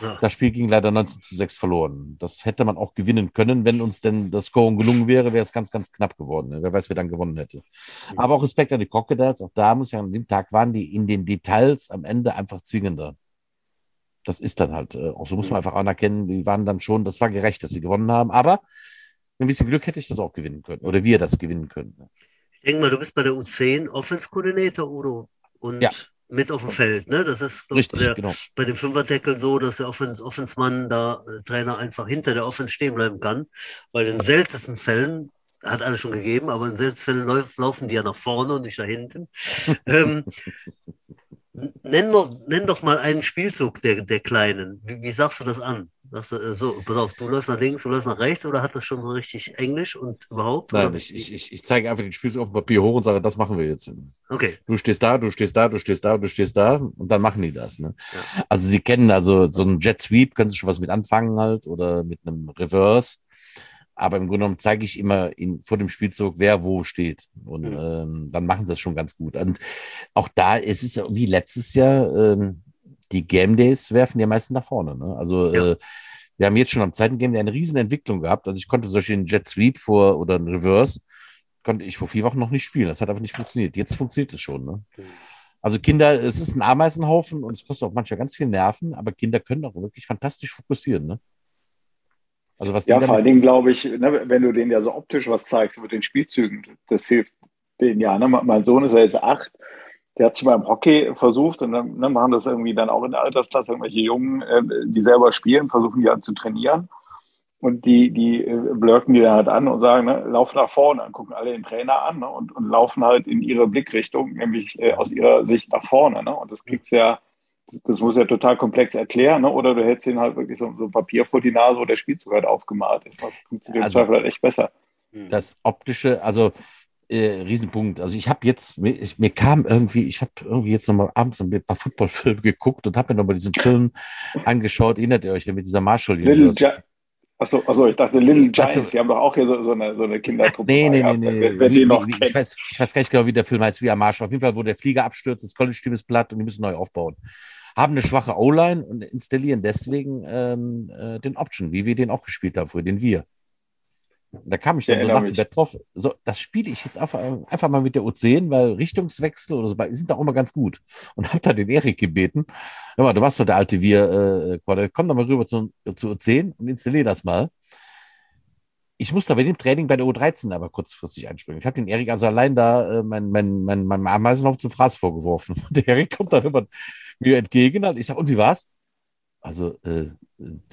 Ja. Das Spiel ging leider 19 zu 6 verloren. Das hätte man auch gewinnen können, wenn uns denn das Scoring gelungen wäre, wäre es ganz, ganz knapp geworden. Wer weiß, wer dann gewonnen hätte. Mhm. Aber auch Respekt an die Crocodiles, auch da muss ich sagen, an dem Tag waren die in den Details am Ende einfach zwingender. Das ist dann halt, äh, auch so muss man einfach anerkennen, die waren dann schon, das war gerecht, dass sie gewonnen haben, aber ein bisschen Glück hätte ich das auch gewinnen können oder wir das gewinnen können. Ich denke mal, du bist bei der U10 Offense-Koordinator, Udo. Und ja mit auf dem Feld. Ne? Das ist Richtig, der, genau. bei dem Fünferdeckel so, dass der Offens Offensmann da äh, Trainer einfach hinter der Offens stehen bleiben kann. Weil in seltensten Fällen, hat alles schon gegeben, aber in seltensten Fällen lauf, laufen die ja nach vorne und nicht da hinten. ähm, nenn, doch, nenn doch mal einen Spielzug der, der Kleinen. Wie, wie sagst du das an? Sagst du, äh, so, pass auf, du läufst nach links, du läufst nach rechts oder hat das schon so richtig Englisch und überhaupt? Nein, ich, ich, ich zeige einfach den Spielzug auf dem Papier hoch und sage, das machen wir jetzt. Okay. Du stehst da, du stehst da, du stehst da, du stehst da und dann machen die das. Ne? Ja. Also sie kennen also so einen Jet Sweep, können sie schon was mit anfangen halt oder mit einem Reverse. Aber im Grunde genommen zeige ich immer in, vor dem Spielzug, wer wo steht. Und mhm. ähm, dann machen sie das schon ganz gut. Und auch da ist es wie letztes Jahr, ähm, die Game Days werfen die meisten nach vorne. Ne? Also ja. äh, wir haben jetzt schon am zweiten Game Day eine riesen Entwicklung gehabt. Also ich konnte solche einen Jet Sweep vor oder einen Reverse, konnte ich vor vier Wochen noch nicht spielen. Das hat einfach nicht funktioniert. Jetzt funktioniert es schon. Ne? Mhm. Also Kinder, es ist ein Ameisenhaufen und es kostet auch manchmal ganz viel Nerven, aber Kinder können auch wirklich fantastisch fokussieren. Ne? Also was ja, vor allen Dingen glaube ich, ne, wenn du denen ja so optisch was zeigst mit den Spielzügen, das hilft denen ja. Ne? Mein Sohn ist ja jetzt acht, der hat sich mal im Hockey versucht und dann ne, machen das irgendwie dann auch in der Altersklasse irgendwelche Jungen, äh, die selber spielen, versuchen die an zu trainieren. Und die, die äh, blöcken die dann halt an und sagen, ne, lauf nach vorne, dann gucken alle den Trainer an ne, und, und laufen halt in ihre Blickrichtung, nämlich äh, aus ihrer Sicht nach vorne. Ne? Und das kriegst ja das muss ja total komplex erklären, ne? oder du hältst ihn halt wirklich so, so ein Papier vor die Nase, wo der Spielzug halt aufgemalt ist. Das funktioniert also, Zweifel halt echt besser. Hm. Das optische, also äh, Riesenpunkt. Also ich habe jetzt, mir, ich, mir, kam irgendwie, ich habe irgendwie jetzt nochmal abends ein paar Footballfilme geguckt und habe mir nochmal diesen Film angeschaut. Erinnert ihr euch denn mit dieser Marshall Little Achso, achso, ich dachte Little Giants, also, die haben doch auch hier so, so eine, so eine Kindertruppe. Nee, nee, nee, nee. Wer, wer wie, wie, ich, weiß, ich weiß gar nicht genau, wie der Film heißt, wie am Marshall. Auf jeden Fall, wo der Flieger abstürzt, das College-Team ist platt und die müssen neu aufbauen haben eine schwache O-Line und installieren deswegen ähm, äh, den Option, wie wir den auch gespielt haben, für den wir. Da kam ich dann ja, so nachts im Bett drauf. So, das spiele ich jetzt einfach, einfach mal mit der U10, weil Richtungswechsel oder so sind da auch immer ganz gut. Und habe da den Erik gebeten. Hör mal, du warst doch der alte Wir, äh, komm doch mal rüber zu, zu U10 und installier das mal ich musste bei dem Training bei der U13 aber kurzfristig einspringen. Ich habe den Erik also allein da äh, mein, mein, mein, mein Ameisenhof zum Fraß vorgeworfen. Der Erik kommt dann immer mir entgegen und ich sage, und wie war's? Also äh,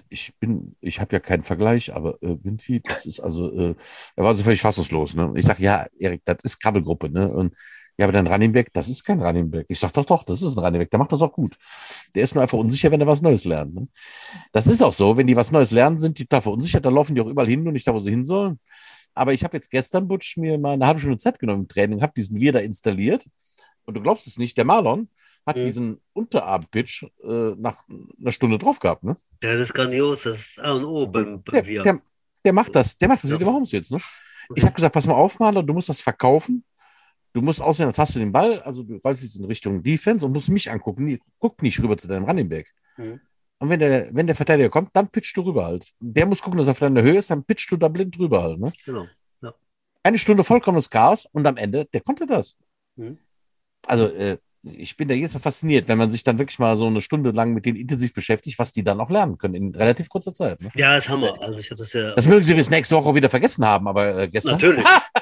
ich bin, ich habe ja keinen Vergleich, aber äh, das ist also, äh, er war so völlig fassungslos. Ne? Ich sage, ja, Erik, das ist Krabbelgruppe, ne? Und ja, aber dein Running Back, das ist kein Running Back. Ich sage doch, doch, das ist ein Running Back, der macht das auch gut. Der ist nur einfach unsicher, wenn er was Neues lernt. Ne? Das ist auch so, wenn die was Neues lernen, sind die total verunsichert, dann laufen die auch überall hin und nicht da, wo sie hin sollen. Aber ich habe jetzt gestern, Butch, mir mal eine halbe Stunde Zeit genommen im Training, habe diesen Wir da installiert. Und du glaubst es nicht, der Marlon hat mhm. diesen Unterarm-Pitch äh, nach einer Stunde drauf gehabt. Ne? Ja, das ist grandios, das ist A und O beim, beim der, der, der, macht das, der macht das ja. mit dem Holmes jetzt. Ne? Ich habe gesagt, pass mal auf, Marlon, du musst das verkaufen du musst aussehen, als hast du den Ball, also du rollst jetzt in Richtung Defense und musst mich angucken. Guck nicht rüber zu deinem Running Back. Mhm. Und wenn der, wenn der Verteidiger kommt, dann pitchst du rüber halt. Der muss gucken, dass er auf deiner Höhe ist, dann pitchst du da blind rüber halt. Ne? Genau. Ja. Eine Stunde vollkommenes Chaos und am Ende, der konnte das. Mhm. Also, äh, ich bin da jedes Mal fasziniert, wenn man sich dann wirklich mal so eine Stunde lang mit denen intensiv beschäftigt, was die dann auch lernen können in relativ kurzer Zeit. Ne? Ja, das haben wir. Also ich das ja. Das mögen sie bis nächste Woche wieder vergessen haben, aber äh, gestern. Natürlich.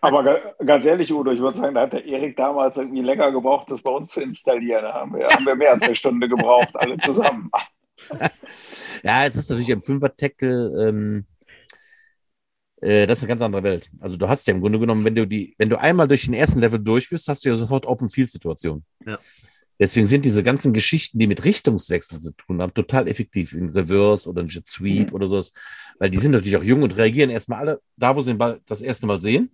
Aber ganz ehrlich, Udo, ich würde sagen, da hat der Erik damals irgendwie länger gebraucht, das bei uns zu installieren. Da haben wir, haben wir mehr als eine Stunde gebraucht, alle zusammen. ja, es ist natürlich im Fünfer-Tackle, ähm, äh, das ist eine ganz andere Welt. Also du hast ja im Grunde genommen, wenn du die, wenn du einmal durch den ersten Level durch bist, hast du ja sofort Open-Field-Situation. Ja. Deswegen sind diese ganzen Geschichten, die mit Richtungswechsel zu tun haben, total effektiv. In Reverse oder ein Jet Sweep mhm. oder sowas. Weil die sind natürlich auch jung und reagieren erstmal alle da, wo sie den Ball das erste Mal sehen.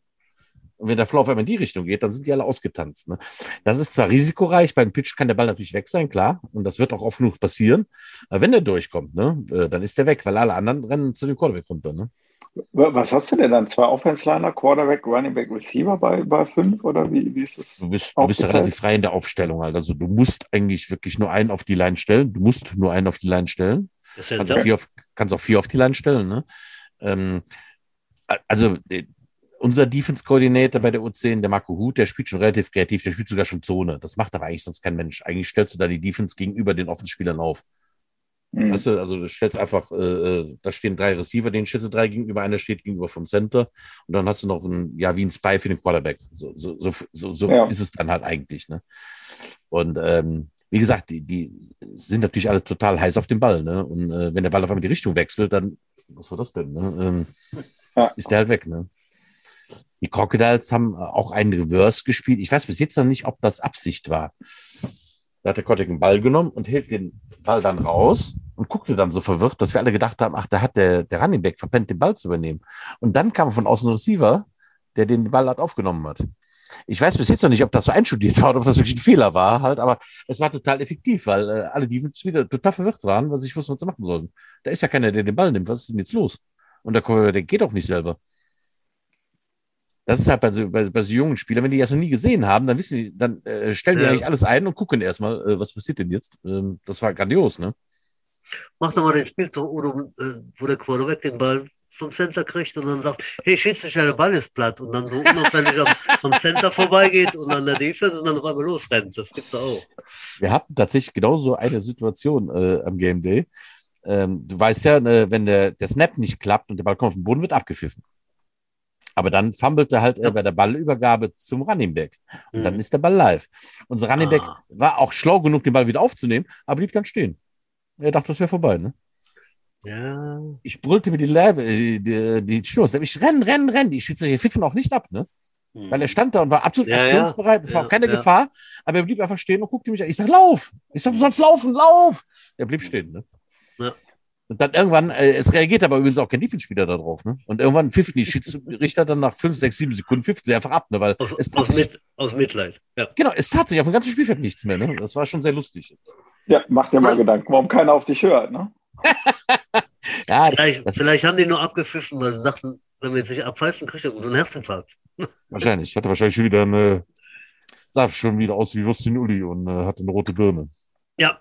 Und wenn der Flow auf einmal in die Richtung geht, dann sind die alle ausgetanzt. Ne? Das ist zwar risikoreich, beim Pitch kann der Ball natürlich weg sein, klar. Und das wird auch oft genug passieren. Aber wenn der durchkommt, ne, äh, dann ist der weg, weil alle anderen rennen zu dem Quarterback runter. Ne? Was hast du denn dann? Zwei Offense-Liner, Quarterback, Running Back, Receiver bei, bei fünf? Oder wie, wie ist das? Du bist, du bist ja relativ frei in der Aufstellung. Halt. Also du musst eigentlich wirklich nur einen auf die Line stellen. Du musst nur einen auf die Line stellen. Ja kannst, auch vier auf, kannst auch vier auf die Line stellen. Ne? Ähm, also äh, unser Defense-Koordinator bei der U10, der Marco Huth, der spielt schon relativ kreativ, der spielt sogar schon Zone. Das macht aber eigentlich sonst kein Mensch. Eigentlich stellst du da die Defense gegenüber den Offenspielern auf. Mhm. Weißt du, also du stellst einfach, äh, äh, da stehen drei Receiver, den stellst du drei gegenüber, einer steht gegenüber vom Center und dann hast du noch ein, ja, wie ein Spy für den Quarterback. So, so, so, so, so ja. ist es dann halt eigentlich. Ne? Und ähm, wie gesagt, die, die sind natürlich alle total heiß auf den Ball. Ne? Und äh, wenn der Ball auf einmal die Richtung wechselt, dann, was war das denn? Ne? Ähm, ja. ist, ist der halt weg. Ne? Die Crocodiles haben auch einen Reverse gespielt. Ich weiß bis jetzt noch nicht, ob das Absicht war. Da hat der Kotek einen Ball genommen und hält den Ball dann raus und guckte dann so verwirrt, dass wir alle gedacht haben, ach, da hat der, der Running Back verpennt, den Ball zu übernehmen. Und dann kam von außen ein Receiver, der den Ball halt aufgenommen hat. Ich weiß bis jetzt noch nicht, ob das so einstudiert war oder ob das wirklich ein Fehler war, halt, aber es war total effektiv, weil äh, alle Defense wieder total verwirrt waren, weil sie nicht wussten, was sie machen sollen. Da ist ja keiner, der den Ball nimmt. Was ist denn jetzt los? Und der, der geht auch nicht selber. Das ist halt bei so, bei, bei so jungen Spielern, wenn die das noch nie gesehen haben, dann wissen die, dann äh, stellen die ja. eigentlich alles ein und gucken erstmal, äh, was passiert denn jetzt. Ähm, das war grandios, ne? Mach doch mal den Spielzug, wo, du, äh, wo der Quarterback den Ball vom Center kriegt und dann sagt, hey, Schiedsrichter, der Ball ist platt und dann so unauffällig am, am Center vorbeigeht und an der Defense und dann auf einmal losrennt. Das gibt's auch. Wir hatten tatsächlich genauso eine Situation äh, am Game Day. Ähm, du weißt ja, äh, wenn der, der Snap nicht klappt und der Ball kommt auf den Boden, wird abgepfiffen. Aber dann fummelte halt ja. bei der Ballübergabe zum Running Back. Und mhm. dann ist der Ball live. Unser Running Back ah. war auch schlau genug, den Ball wieder aufzunehmen, aber blieb dann stehen. Er dachte, das wäre vorbei, ne? Ja. Ich brüllte mir die Lärme, äh, die, die, die Schnur. Ich renn, renn, renn. Die Schiedsrichter pfiffen auch nicht ab, ne? Mhm. Weil er stand da und war absolut ja, aktionsbereit. Es ja, war auch keine ja. Gefahr, aber er blieb einfach stehen und guckte mich an. Ich sag, lauf! Ich sag, du sollst laufen, lauf! Er blieb stehen, ne? Ja. Und dann irgendwann, äh, es reagiert aber übrigens auch kein Defense-Spieler darauf. Ne? Und irgendwann pfiffen die Schiedsrichter dann nach 5, 6, 7 Sekunden pfiffen sie einfach ab. Ne? Weil aus, es aus, mit, aus Mitleid. Ja. Genau, es tat sich auf dem ganzen Spielfeld nichts mehr. Ne? Das war schon sehr lustig. Ja, mach dir mal Gedanken, warum keiner auf dich hört. Ne? ja, vielleicht, vielleicht haben die nur abgepfiffen, weil sie dachten, wenn wir jetzt nicht abpfeifen, kriegt er einen Herzinfarkt. Wahrscheinlich. Ich hatte wahrscheinlich schon wieder eine, sah schon wieder aus wie Würstchen Uli und äh, hatte eine rote Birne. Ja.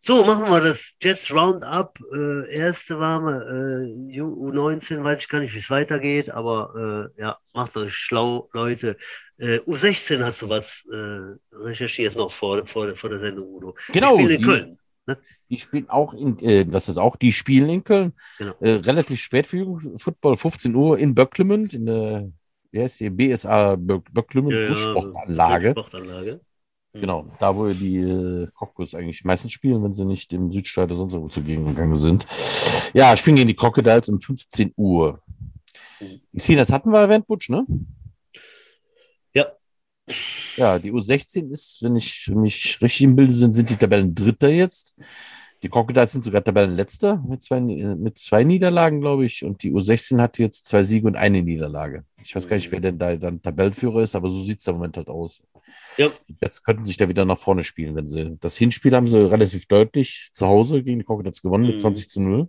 So, machen wir das Jets Roundup. Äh, erste warme äh, U19, weiß ich gar nicht, wie es weitergeht, aber äh, ja, macht euch schlau, Leute. Äh, U16 hat sowas äh, recherchiert noch vor, vor, vor der Sendung, Udo. Genau. Die, in Köln. Ne? Die spielen auch in, äh, das ist auch, die spielen in Köln. Genau. Äh, relativ spät für Jugendfootball, 15 Uhr in Böcklemund, in der, wie heißt die, BSA Böcklemund ja, Sportanlage. Sportanlage. Mhm. Genau, da wo die äh, eigentlich meistens spielen, wenn sie nicht im Südstaat oder sonst wo zugegen gegangen sind. Ja, spielen gegen die Crocodiles um 15 Uhr. Mhm. Die Szene, das hatten wir erwähnt, Butch, ne? Ja. Ja, die U16 ist, wenn ich mich richtig im Bilde sind, sind die Tabellen Dritter jetzt. Die Crocodiles sind sogar Tabellenletzter mit zwei, mit zwei Niederlagen, glaube ich. Und die U16 hat jetzt zwei Siege und eine Niederlage. Ich weiß gar nicht, wer denn da dann Tabellenführer ist, aber so sieht es im Moment halt aus. Ja. Jetzt könnten sich da wieder nach vorne spielen, wenn sie. Das Hinspiel haben sie relativ deutlich zu Hause gegen die Crocodiles gewonnen mhm. mit 20 zu 0.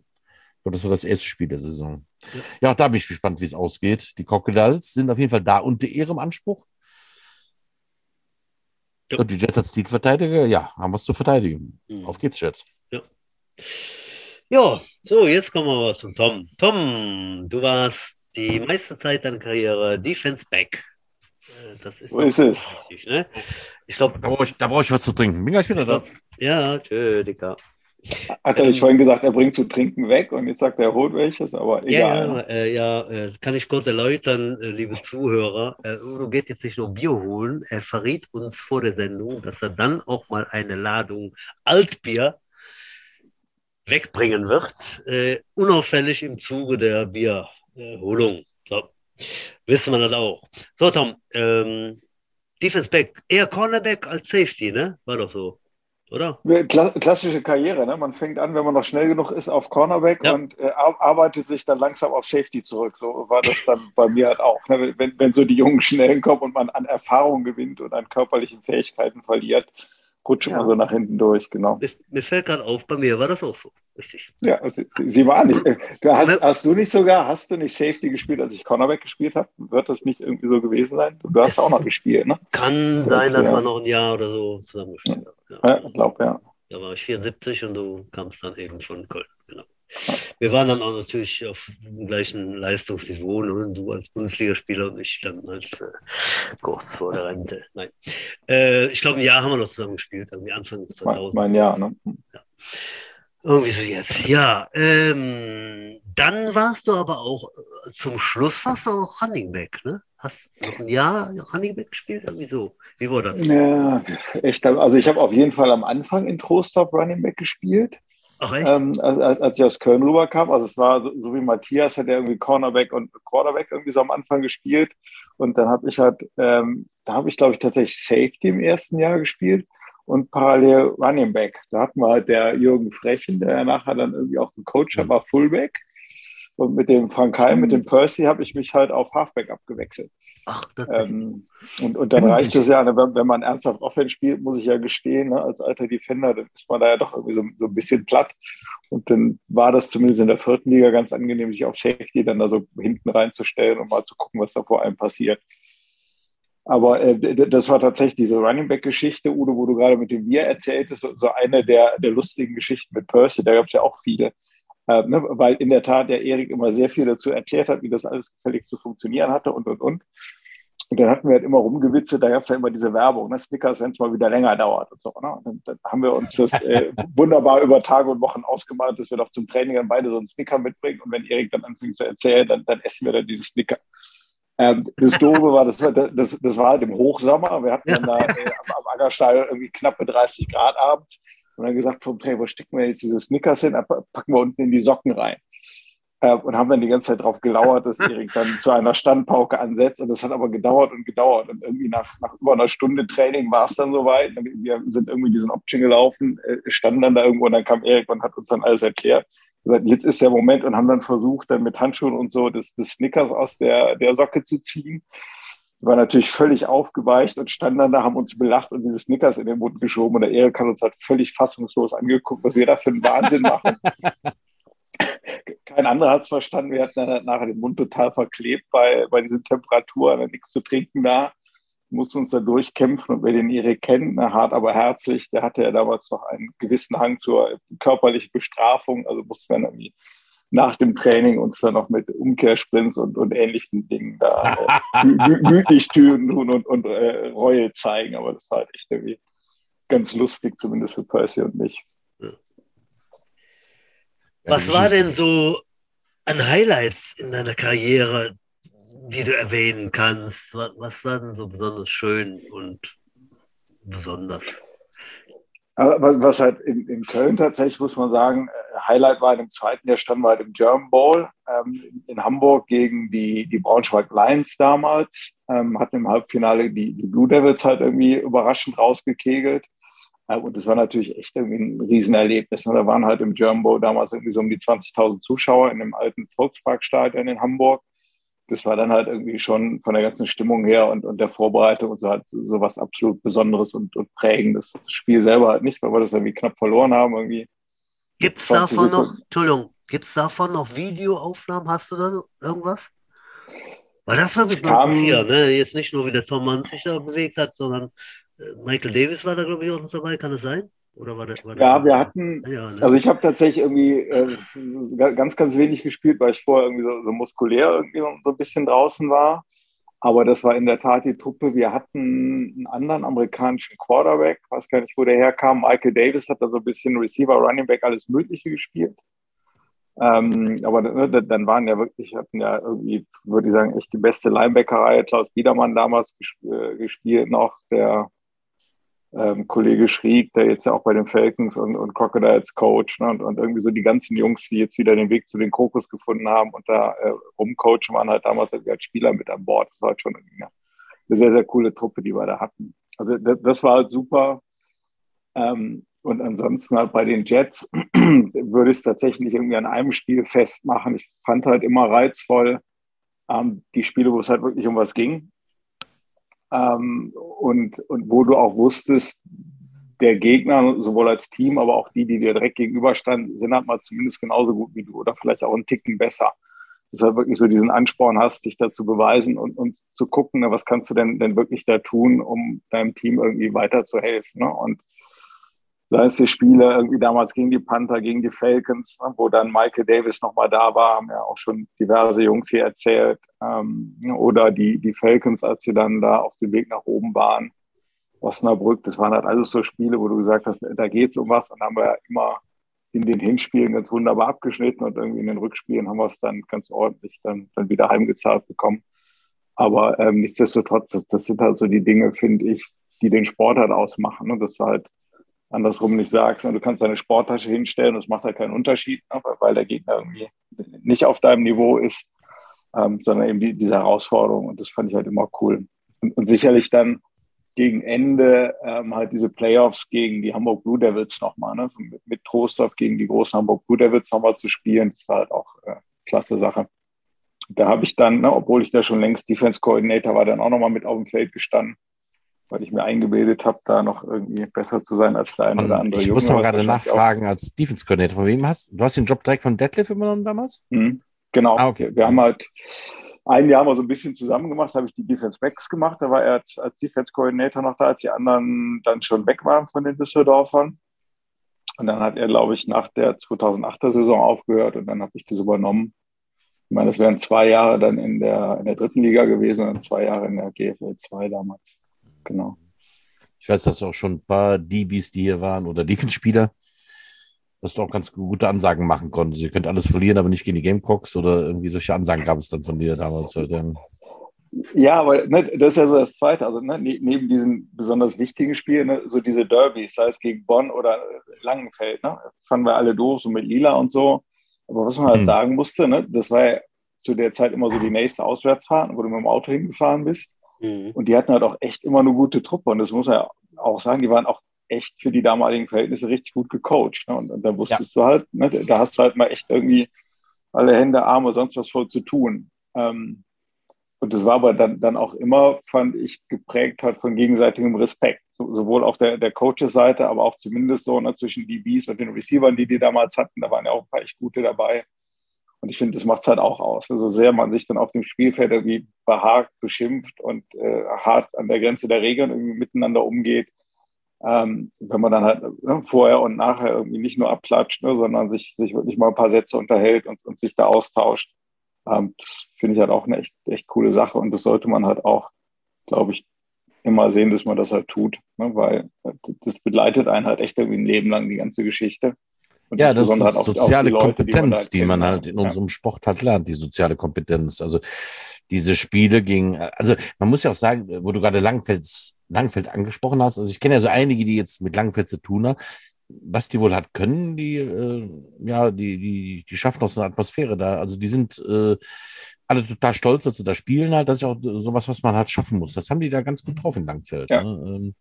Ich glaube, das war das erste Spiel der Saison. Ja, ja da bin ich gespannt, wie es ausgeht. Die Crocodiles sind auf jeden Fall da unter ihrem Anspruch. Ja. Und die Jets als Titelverteidiger, ja, haben was zu verteidigen. Mhm. Auf geht's, Jets. Ja. Ja, so, jetzt kommen wir mal zum Tom. Tom, du warst die meiste Zeit deiner Karriere Defense Back. Äh, das ist Wo ist es? Wichtig, ne? Ich glaube, da brauche ich, brauch ich was zu trinken. Bin gleich wieder da. Ja, tschö, Dicker. Hat er nicht ähm, vorhin gesagt, er bringt zu trinken weg und jetzt sagt er, er holt welches, aber egal. Ja, äh, ja äh, kann ich kurz erläutern, äh, liebe Zuhörer. Äh, Udo geht jetzt nicht nur Bier holen, er verriet uns vor der Sendung, dass er dann auch mal eine Ladung Altbier wegbringen wird, äh, unauffällig im Zuge der Bierholung. so, wissen wir das auch. So, Tom, ähm, Defense Back, eher Cornerback als Safety, ne? War doch so oder? Klassische Karriere, ne? Man fängt an, wenn man noch schnell genug ist, auf Cornerback ja. und äh, arbeitet sich dann langsam auf Safety zurück. So war das dann bei mir halt auch. Ne? Wenn, wenn so die jungen Schnellen kommen und man an Erfahrung gewinnt und an körperlichen Fähigkeiten verliert, rutscht ja. man so nach hinten durch, genau. Mir, mir fällt gerade auf, bei mir war das auch so, richtig. Ja, sie, sie war nicht. Äh, du hast, hast, du nicht sogar, hast du nicht Safety gespiert, als ich Cornerback gespielt habe? Wird das nicht irgendwie so gewesen sein? Du hast es auch noch gespielt, ne? Kann sein, dass wir noch ein Jahr oder so zusammen gespielt haben. Ja, ich glaube, ja. Da war ich 74 und du kamst dann eben von Köln, genau. Wir waren dann auch natürlich auf dem gleichen Leistungsniveau, ne? du als Bundesligaspieler und ich dann als äh, kurz vor der Rente. Nein. Äh, ich glaube, ein Jahr haben wir noch zusammen gespielt, irgendwie Anfang 2000. Mein, mein Jahr, ne? Ja. Irgendwie so jetzt. Ja, ähm, dann warst du aber auch äh, zum Schluss warst du auch Running Back, ne? Hast noch ein Jahr Running Back gespielt? Irgendwie so. Wie war das? Ja, echt. Also ich habe auf jeden Fall am Anfang in Trostorf Running Back gespielt. Ach, ähm, als, als ich aus Köln rüberkam, also es war so, so, wie Matthias, hat er irgendwie Cornerback und Quarterback irgendwie so am Anfang gespielt. Und dann habe ich halt, ähm, da habe ich glaube ich tatsächlich Safety im ersten Jahr gespielt und parallel Running Back. Da hatten wir halt der Jürgen Frechen, der ja nachher dann irgendwie auch gecoacht hat, war Fullback. Und mit dem Frank Heim, mit dem Percy habe ich mich halt auf Halfback abgewechselt. Ach, ähm, und, und dann reicht es ja, ne, wenn, wenn man ernsthaft Offense spielt, muss ich ja gestehen, ne, als alter Defender, dann ist man da ja doch irgendwie so, so, ein bisschen platt. Und dann war das zumindest in der vierten Liga ganz angenehm, sich auf Safety dann da so hinten reinzustellen und mal zu gucken, was da vor einem passiert. Aber äh, das war tatsächlich diese Running Back-Geschichte, Udo, wo du gerade mit dem Wir erzähltest, so, so eine der, der lustigen Geschichten mit Percy, da gab es ja auch viele. Äh, ne, weil in der Tat der Erik immer sehr viel dazu erklärt hat, wie das alles gefällig zu funktionieren hatte und, und, und. Und dann hatten wir halt immer rumgewitzelt, da gab es ja immer diese Werbung, ne? Snickers, wenn es mal wieder länger dauert und so. Ne? Und dann, dann haben wir uns das äh, wunderbar über Tage und Wochen ausgemalt, dass wir doch zum Training dann beide so einen Snicker mitbringen. Und wenn Erik dann anfängt zu erzählen, dann, dann essen wir dann diese Snicker. Ähm, das Doofe war, das, das, das war halt im Hochsommer. Wir hatten dann da äh, am, am Aggerstall irgendwie knappe 30 Grad abends. Und dann gesagt, vom wo stecken wir jetzt diese Snickers hin? Packen wir unten in die Socken rein. Äh, und haben dann die ganze Zeit darauf gelauert, dass Erik dann zu einer Standpauke ansetzt. Und das hat aber gedauert und gedauert. Und irgendwie nach, nach über einer Stunde Training war es dann soweit. Wir sind irgendwie diesen Option gelaufen, äh, standen dann da irgendwo und dann kam Erik und hat uns dann alles erklärt. Jetzt ist der Moment und haben dann versucht, dann mit Handschuhen und so das, das Snickers aus der, der Socke zu ziehen war natürlich völlig aufgeweicht und standen dann da, haben uns belacht und diese Snickers in den Mund geschoben. Und der Erik hat uns halt völlig fassungslos angeguckt, was wir da für einen Wahnsinn machen. Kein anderer hat es verstanden. Wir hatten dann halt nachher den Mund total verklebt bei, bei diesen Temperaturen, nichts zu trinken da. Mussten uns da durchkämpfen und wer den Erik kennt, na, hart aber herzlich, der hatte ja damals noch einen gewissen Hang zur körperlichen Bestrafung. Also mussten wir irgendwie nach dem Training uns dann noch mit Umkehrsprints und, und ähnlichen Dingen da äh, gütlich tun und, und, äh, Reue zeigen. Aber das war halt echt irgendwie ganz lustig, zumindest für Percy und mich. Was war denn so an Highlights in deiner Karriere, die du erwähnen kannst? Was, was war denn so besonders schön und besonders? Was halt in, in, Köln tatsächlich, muss man sagen, äh, Highlight war in dem zweiten Jahr standen wir halt im German Bowl ähm, in Hamburg gegen die, die Braunschweig Lions damals. Ähm, hatten im Halbfinale die, die Blue Devils halt irgendwie überraschend rausgekegelt. Äh, und das war natürlich echt irgendwie ein Riesenerlebnis. Ne? Da waren halt im German Bowl damals irgendwie so um die 20.000 Zuschauer in dem alten Volksparkstadion in Hamburg das war dann halt irgendwie schon von der ganzen Stimmung her und, und der Vorbereitung und so halt so was absolut Besonderes und, und Prägendes. Das Spiel selber halt nicht, weil wir das irgendwie knapp verloren haben irgendwie. Gibt es davon noch, Entschuldigung, gibt es davon noch Videoaufnahmen? Hast du da irgendwas? Weil das war noch interessieren, ne? Jetzt nicht nur, wie der Tom Mann sich da bewegt hat, sondern äh, Michael Davis war da, glaube ich, auch noch dabei, kann es sein? Oder war das, war ja, wir hatten, ja, ne? also ich habe tatsächlich irgendwie äh, ganz, ganz wenig gespielt, weil ich vorher irgendwie so, so muskulär irgendwie so ein bisschen draußen war. Aber das war in der Tat die Truppe. Wir hatten einen anderen amerikanischen Quarterback, weiß gar nicht, wo der herkam. Michael Davis hat da so ein bisschen Receiver, Running Back, alles Mögliche gespielt. Ähm, aber ne, dann waren ja wirklich, hatten ja irgendwie, würde ich sagen, echt die beste Linebacker-Reihe. Klaus Biedermann damals äh, gespielt noch, der ähm, Kollege Schrieg, der jetzt ja auch bei den Falcons und, und Crocodiles Coach ne, und, und, irgendwie so die ganzen Jungs, die jetzt wieder den Weg zu den Kokos gefunden haben und da äh, rumcoachen, waren halt damals als Spieler mit an Bord. Das war halt schon eine, eine sehr, sehr coole Truppe, die wir da hatten. Also das, das war halt super. Ähm, und ansonsten halt bei den Jets würde ich es tatsächlich irgendwie an einem Spiel festmachen. Ich fand halt immer reizvoll ähm, die Spiele, wo es halt wirklich um was ging ähm, und, und wo du auch wusstest, der Gegner, sowohl als Team, aber auch die, die dir direkt gegenüberstanden, sind halt mal zumindest genauso gut wie du oder vielleicht auch einen Ticken besser. Dass du halt wirklich so diesen Ansporn hast, dich da zu beweisen und, und zu gucken, was kannst du denn, denn wirklich da tun, um deinem Team irgendwie weiterzuhelfen. Ne? Und sei es die Spiele irgendwie damals gegen die Panther, gegen die Falcons, ne, wo dann Michael Davis nochmal da war, haben ja auch schon diverse Jungs hier erzählt, ähm, oder die, die Falcons, als sie dann da auf dem Weg nach oben waren, Osnabrück, das waren halt alles so Spiele, wo du gesagt hast, da geht es um was und haben wir ja immer in den Hinspielen ganz wunderbar abgeschnitten und irgendwie in den Rückspielen haben wir es dann ganz ordentlich dann, dann wieder heimgezahlt bekommen. Aber ähm, nichtsdestotrotz, das, das sind halt so die Dinge, finde ich, die den Sport halt ausmachen. Ne? Das war halt andersrum nicht sagst. Du kannst deine Sporttasche hinstellen und es macht halt keinen Unterschied, ne, weil der Gegner irgendwie nicht auf deinem Niveau ist, ähm, sondern eben die, diese Herausforderung. Und das fand ich halt immer cool. Und, und sicherlich dann gegen Ende ähm, halt diese Playoffs gegen die Hamburg Blue Devils nochmal, ne? Mit, mit Trostorf gegen die großen Hamburg Blue Devils nochmal zu spielen, das war halt auch äh, klasse Sache. Da habe ich dann, ne, obwohl ich da schon längst Defense Coordinator war, dann auch nochmal mit auf dem Feld gestanden weil ich mir eingebildet habe, da noch irgendwie besser zu sein als der eine oder andere Ich Junge. muss noch gerade nachfragen, als Defense Coordinator, von wem hast du? hast den Job direkt von Detlef übernommen damals? Mhm, genau. Ah, okay. Wir haben halt ein Jahr mal so ein bisschen zusammen gemacht, habe ich die Defense Backs gemacht. Da war er als, als Defense Coordinator noch da, als die anderen dann schon weg waren von den Düsseldorfern. Und dann hat er, glaube ich, nach der 2008er Saison aufgehört und dann habe ich das übernommen. Ich meine, das wären zwei Jahre dann in der, in der dritten Liga gewesen und zwei Jahre in der GFL 2 damals genau. Ich weiß, dass auch schon ein paar DBs, die hier waren oder Defense-Spieler, dass du auch ganz gute Ansagen machen konntest. Ihr könnt alles verlieren, aber nicht gegen die Gamecocks oder irgendwie solche Ansagen gab es dann von dir damals. Ja, aber ne, das ist ja so das Zweite. Also ne, ne neben diesen besonders wichtigen Spielen, ne, so diese Derbys, sei es gegen Bonn oder Langenfeld, ne, fanden wir alle doof, so mit Lila und so. Aber was man halt hm. sagen musste, ne, das war ja zu der Zeit immer so die nächste Auswärtsfahrt, wo du mit dem Auto hingefahren bist. Mhm. Und die hatten halt auch echt immer eine gute Truppe. Und das muss man ja auch sagen, die waren auch echt für die damaligen Verhältnisse richtig gut gecoacht. Ne? Und, und da wusstest ja. du halt, ne, da hast du halt mal echt irgendwie alle Hände, Arme, sonst was voll zu tun. Ähm, und das war aber dann, dann auch immer, fand ich, geprägt hat von gegenseitigem Respekt. So, sowohl auf der, der Coaches-Seite, aber auch zumindest so ne, zwischen die Bees und den Receivern, die die damals hatten. Da waren ja auch ein paar echt gute dabei. Und ich finde, das macht es halt auch aus. So also sehr man sich dann auf dem Spielfeld irgendwie behagt, beschimpft und äh, hart an der Grenze der Regeln irgendwie miteinander umgeht. Ähm, wenn man dann halt ne, vorher und nachher irgendwie nicht nur abklatscht, ne, sondern sich, sich wirklich mal ein paar Sätze unterhält und, und sich da austauscht, ähm, das finde ich halt auch eine echt, echt coole Sache. Und das sollte man halt auch, glaube ich, immer sehen, dass man das halt tut, ne, weil das begleitet einen halt echt irgendwie ein Leben lang, die ganze Geschichte. Und ja, das ist die soziale Leute, Kompetenz, die man, die man halt in ja. unserem Sport halt lernt, die soziale Kompetenz. Also diese Spiele gegen, also man muss ja auch sagen, wo du gerade Langfeld, Langfeld angesprochen hast, also ich kenne ja so einige, die jetzt mit Langfeld zu tun haben. Was die wohl hat können, die, äh, ja, die, die, die schaffen auch so eine Atmosphäre da. Also die sind äh, alle total stolz, dass sie da spielen halt. Das ist ja auch sowas, was man halt schaffen muss. Das haben die da ganz gut drauf in Langfeld. Ja. Ne? Ähm,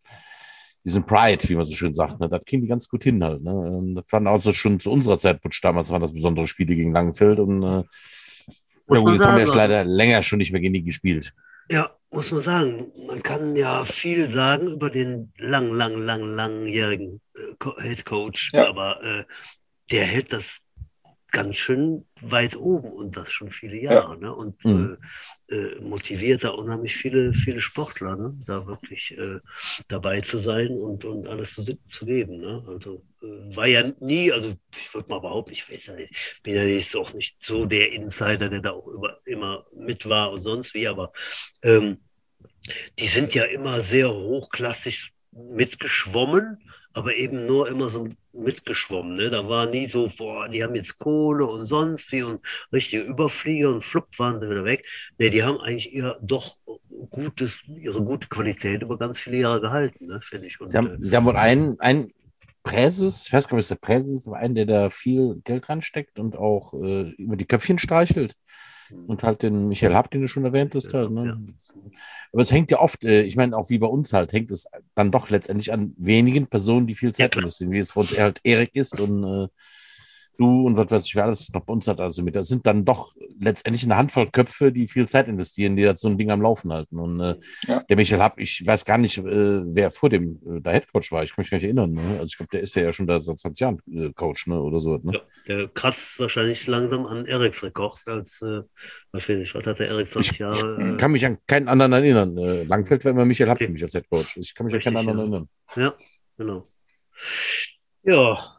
diesen Pride, wie man so schön sagt, ne? das kriegen die ganz gut hin halt. Ne? Ähm, das waren also schon zu unserer Zeit, damals waren das besondere Spiele gegen Langenfeld und äh, ja, gut, jetzt haben wir ja leider länger schon nicht mehr gegen die gespielt. Ja, muss man sagen. Man kann ja viel sagen über den lang, lang, lang, langjährigen äh, Head Coach, ja. aber äh, der hält das ganz schön weit oben und das schon viele Jahre. Ja. Ne? Und mhm. äh, äh, motiviert da unheimlich viele, viele Sportler, ne? da wirklich äh, dabei zu sein und, und alles zu, zu geben. Ne? Also äh, war ja nie, also ich würde mal behaupten, ich weiß ja nicht, bin ja nicht, auch nicht so der Insider, der da auch über, immer mit war und sonst wie, aber ähm, die sind ja immer sehr hochklassig mitgeschwommen aber eben nur immer so mitgeschwommen. Ne? Da war nie so, boah, die haben jetzt Kohle und sonst wie und richtige Überflieger und flupp waren sie wieder weg. Ne, die haben eigentlich ihr doch gutes, ihre gute Qualität über ganz viele Jahre gehalten, ne, finde ich. Und, sie, haben, äh, sie haben wohl einen, einen Präses, ich weiß gar nicht, was der Präses ist, aber einen, der da viel Geld reinsteckt und auch äh, über die Köpfchen streichelt. Und halt den Michael Habt, den du schon erwähnt hast. Halt, ne? Aber es hängt ja oft, äh, ich meine, auch wie bei uns halt, hängt es dann doch letztendlich an wenigen Personen, die viel Zeit ja, investieren, wie es bei uns halt Erik ist und äh, du und was weiß ich, wer alles noch bei uns hat also mit. Das sind dann doch letztendlich eine Handvoll Köpfe, die viel Zeit investieren, die da so ein Ding am Laufen halten. Und äh, ja. der Michael Happ, ich weiß gar nicht, äh, wer vor dem äh, der Headcoach war. Ich kann mich gar nicht erinnern. Ne? Also ich glaube, der ist ja, schon da seit 20 Jahren äh, Coach ne? oder so. Ne? Ja, der kratzt wahrscheinlich langsam an Eriks Rekord als, äh, was weiß ich, was hat der Erik 20 Jahre? Ich kann mich an keinen anderen erinnern. Äh, Langfeld war immer Michael Happ für mich als Headcoach. Ich kann mich Richtig, an keinen anderen ja. erinnern. Ja, genau. Ja,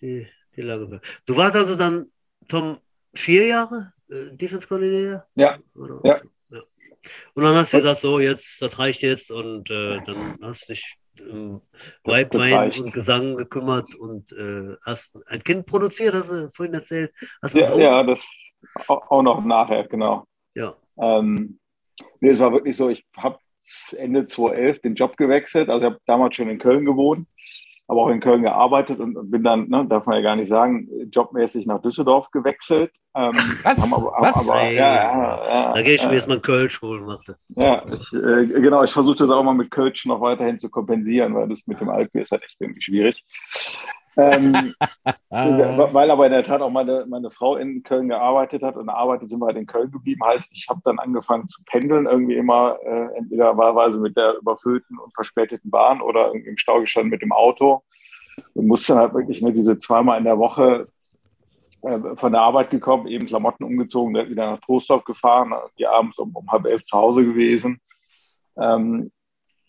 die lange Du warst also dann, Tom, vier Jahre äh, Defense Coordinator? Ja. ja. ja. Und dann hast du gesagt, so, jetzt, das reicht jetzt und äh, dann hast du dich um Weibwein und Gesang gekümmert und äh, hast ein Kind produziert, hast du vorhin erzählt. ja, so? ja, das auch noch nachher, genau. Ja. Ähm, nee, es war wirklich so, ich habe Ende 2011 den Job gewechselt. Also ich habe damals schon in Köln gewohnt aber auch in Köln gearbeitet und bin dann, ne, darf man ja gar nicht sagen, jobmäßig nach Düsseldorf gewechselt. Ähm, Was? Aber, Was? Aber, hey, ja, ja, ja, da gehe ich mir jetzt mal Kölsch holen. Machte. Ja, ich, äh, genau, ich versuche das auch mal mit Kölsch noch weiterhin zu kompensieren, weil das mit dem Alkohol ist halt echt irgendwie schwierig ähm, weil aber in der Tat auch meine, meine Frau in Köln gearbeitet hat und arbeitet, sind wir halt in Köln geblieben. Heißt, ich habe dann angefangen zu pendeln, irgendwie immer äh, entweder wahlweise mit der überfüllten und verspäteten Bahn oder im Stau gestanden mit dem Auto und musste dann halt wirklich ne, diese zweimal in der Woche äh, von der Arbeit gekommen, eben Klamotten umgezogen, wieder nach Trostorf gefahren, die abends um, um halb elf zu Hause gewesen. Ähm,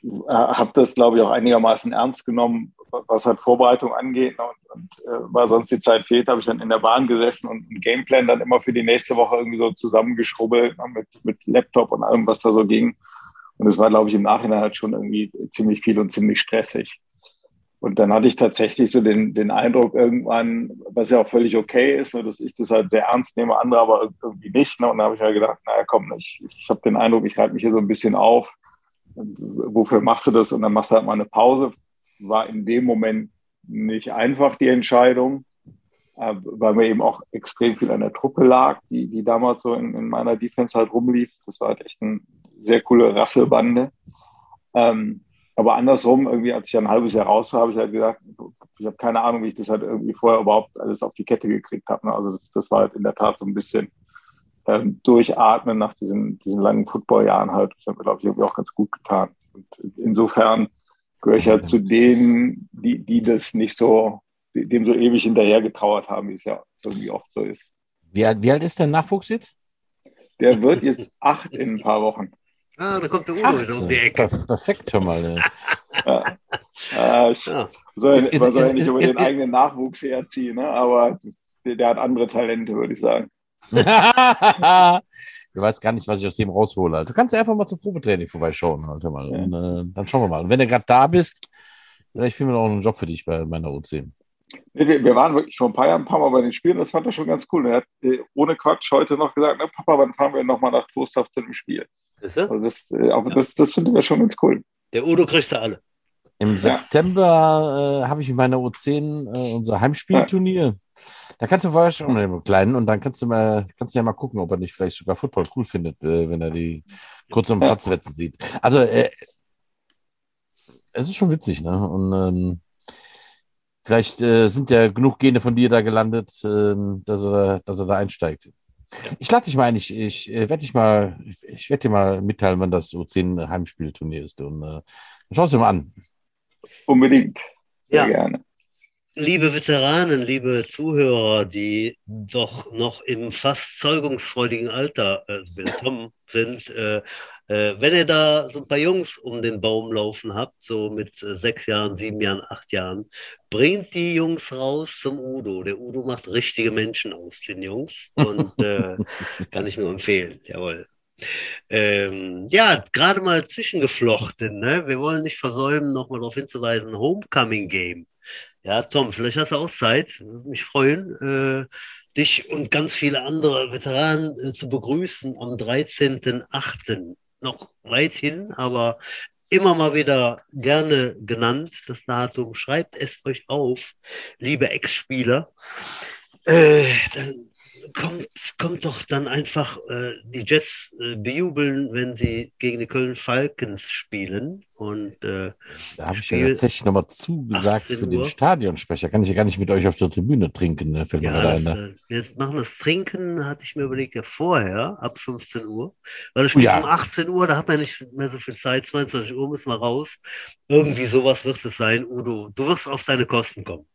äh, habe das, glaube ich, auch einigermaßen ernst genommen, was halt Vorbereitung angeht. Ne, und, und äh, weil sonst die Zeit fehlt, habe ich dann in der Bahn gesessen und einen Gameplan dann immer für die nächste Woche irgendwie so zusammengeschrubbelt ne, mit, mit Laptop und allem, was da so ging. Und es war, glaube ich, im Nachhinein halt schon irgendwie ziemlich viel und ziemlich stressig. Und dann hatte ich tatsächlich so den, den Eindruck irgendwann, was ja auch völlig okay ist, ne, dass ich das halt sehr ernst nehme, andere aber irgendwie nicht. Ne? Und da habe ich halt gedacht, naja, komm, ich, ich habe den Eindruck, ich halte mich hier so ein bisschen auf. Wofür machst du das? Und dann machst du halt mal eine Pause, war in dem Moment nicht einfach die Entscheidung, äh, weil mir eben auch extrem viel an der Truppe lag, die, die damals so in, in meiner Defense halt rumlief. Das war halt echt eine sehr coole Rasselbande. Ähm, aber andersrum, irgendwie, als ich ein halbes Jahr raus war, habe ich halt gesagt, ich habe keine Ahnung, wie ich das halt irgendwie vorher überhaupt alles auf die Kette gekriegt habe. Ne? Also das, das, war halt in der Tat so ein bisschen ähm, durchatmen nach diesen, diesen langen Footballjahren halt. Das hat mir, glaube ich, irgendwie auch ganz gut getan. Und insofern gehöre ich ja zu denen, die, die das nicht so, dem so ewig hinterher getrauert haben, wie es ja irgendwie oft so ist. Wie alt, wie alt ist der Nachwuchs jetzt? Der wird jetzt acht in ein paar Wochen. Ah, da kommt der Udo Ach, um die Ecke. Perfekt, hör mal. ja. Ja, ich ja. soll, ist, soll ist, ja nicht ist, über den eigenen Nachwuchs herziehen, ne? aber der, der hat andere Talente, würde ich sagen. Du weißt gar nicht, was ich aus dem raushole. Du kannst einfach mal zum Probetraining vorbeischauen. Halt mal. Und, äh, dann schauen wir mal. Und wenn du gerade da bist, vielleicht finden wir noch einen Job für dich bei meiner OC. Wir, wir, waren wirklich schon ein paar Jahre ein paar Mal bei den Spielen, das fand er schon ganz cool. Er hat äh, ohne Quatsch heute noch gesagt, ne, Papa, wann fahren wir nochmal nach Trostorf zu dem Spiel? Also das, äh, ja. das, das finden wir schon ganz cool. Der Udo kriegt da alle. Im September äh, habe ich mit meiner U10 äh, unser Heimspielturnier. Ja. Da kannst du vorher schon mit dem Kleinen und dann kannst du mal, kannst du ja mal gucken, ob er nicht vielleicht sogar Football cool findet, äh, wenn er die kurz um Platz wetzen sieht. Also äh, es ist schon witzig, ne? Und ähm, vielleicht äh, sind ja genug Gene von dir da gelandet, ähm, dass, er, dass er da einsteigt. Ich lade dich mal ein, ich, ich äh, werde dich mal, ich, ich werde dir mal mitteilen, wann das U10 Heimspielturnier ist. Und äh, schau es dir mal an. Unbedingt. Sehr ja. gerne. Liebe Veteranen, liebe Zuhörer, die doch noch im fast zeugungsfreudigen Alter äh, willkommen sind, äh, äh, wenn ihr da so ein paar Jungs um den Baum laufen habt, so mit äh, sechs Jahren, sieben Jahren, acht Jahren, bringt die Jungs raus zum Udo. Der Udo macht richtige Menschen aus den Jungs und äh, kann ich nur empfehlen. Jawohl. Ähm, ja, gerade mal zwischengeflochten. Ne? Wir wollen nicht versäumen, nochmal darauf hinzuweisen: Homecoming Game. Ja, Tom, vielleicht hast du auch Zeit. Würde mich freuen, äh, dich und ganz viele andere Veteranen äh, zu begrüßen am 13.08. Noch weit hin, aber immer mal wieder gerne genannt, das Datum. Schreibt es euch auf, liebe Ex-Spieler. Äh, dann kommt, kommt doch dann einfach äh, die Jets äh, bejubeln, wenn sie gegen die Köln Falcons spielen. Und, äh, da habe ich ja tatsächlich nochmal zugesagt für den Stadionsprecher. Kann ich ja gar nicht mit euch auf der Tribüne trinken, ne? Fällt ja, mir das, ne? Wir machen das Trinken, hatte ich mir überlegt, ja vorher, ab 15 Uhr. Weil das spielt ja. um 18 Uhr, da hat man nicht mehr so viel Zeit. 22 Uhr müssen wir raus. Irgendwie sowas wird es sein, Udo. Du wirst auf deine Kosten kommen.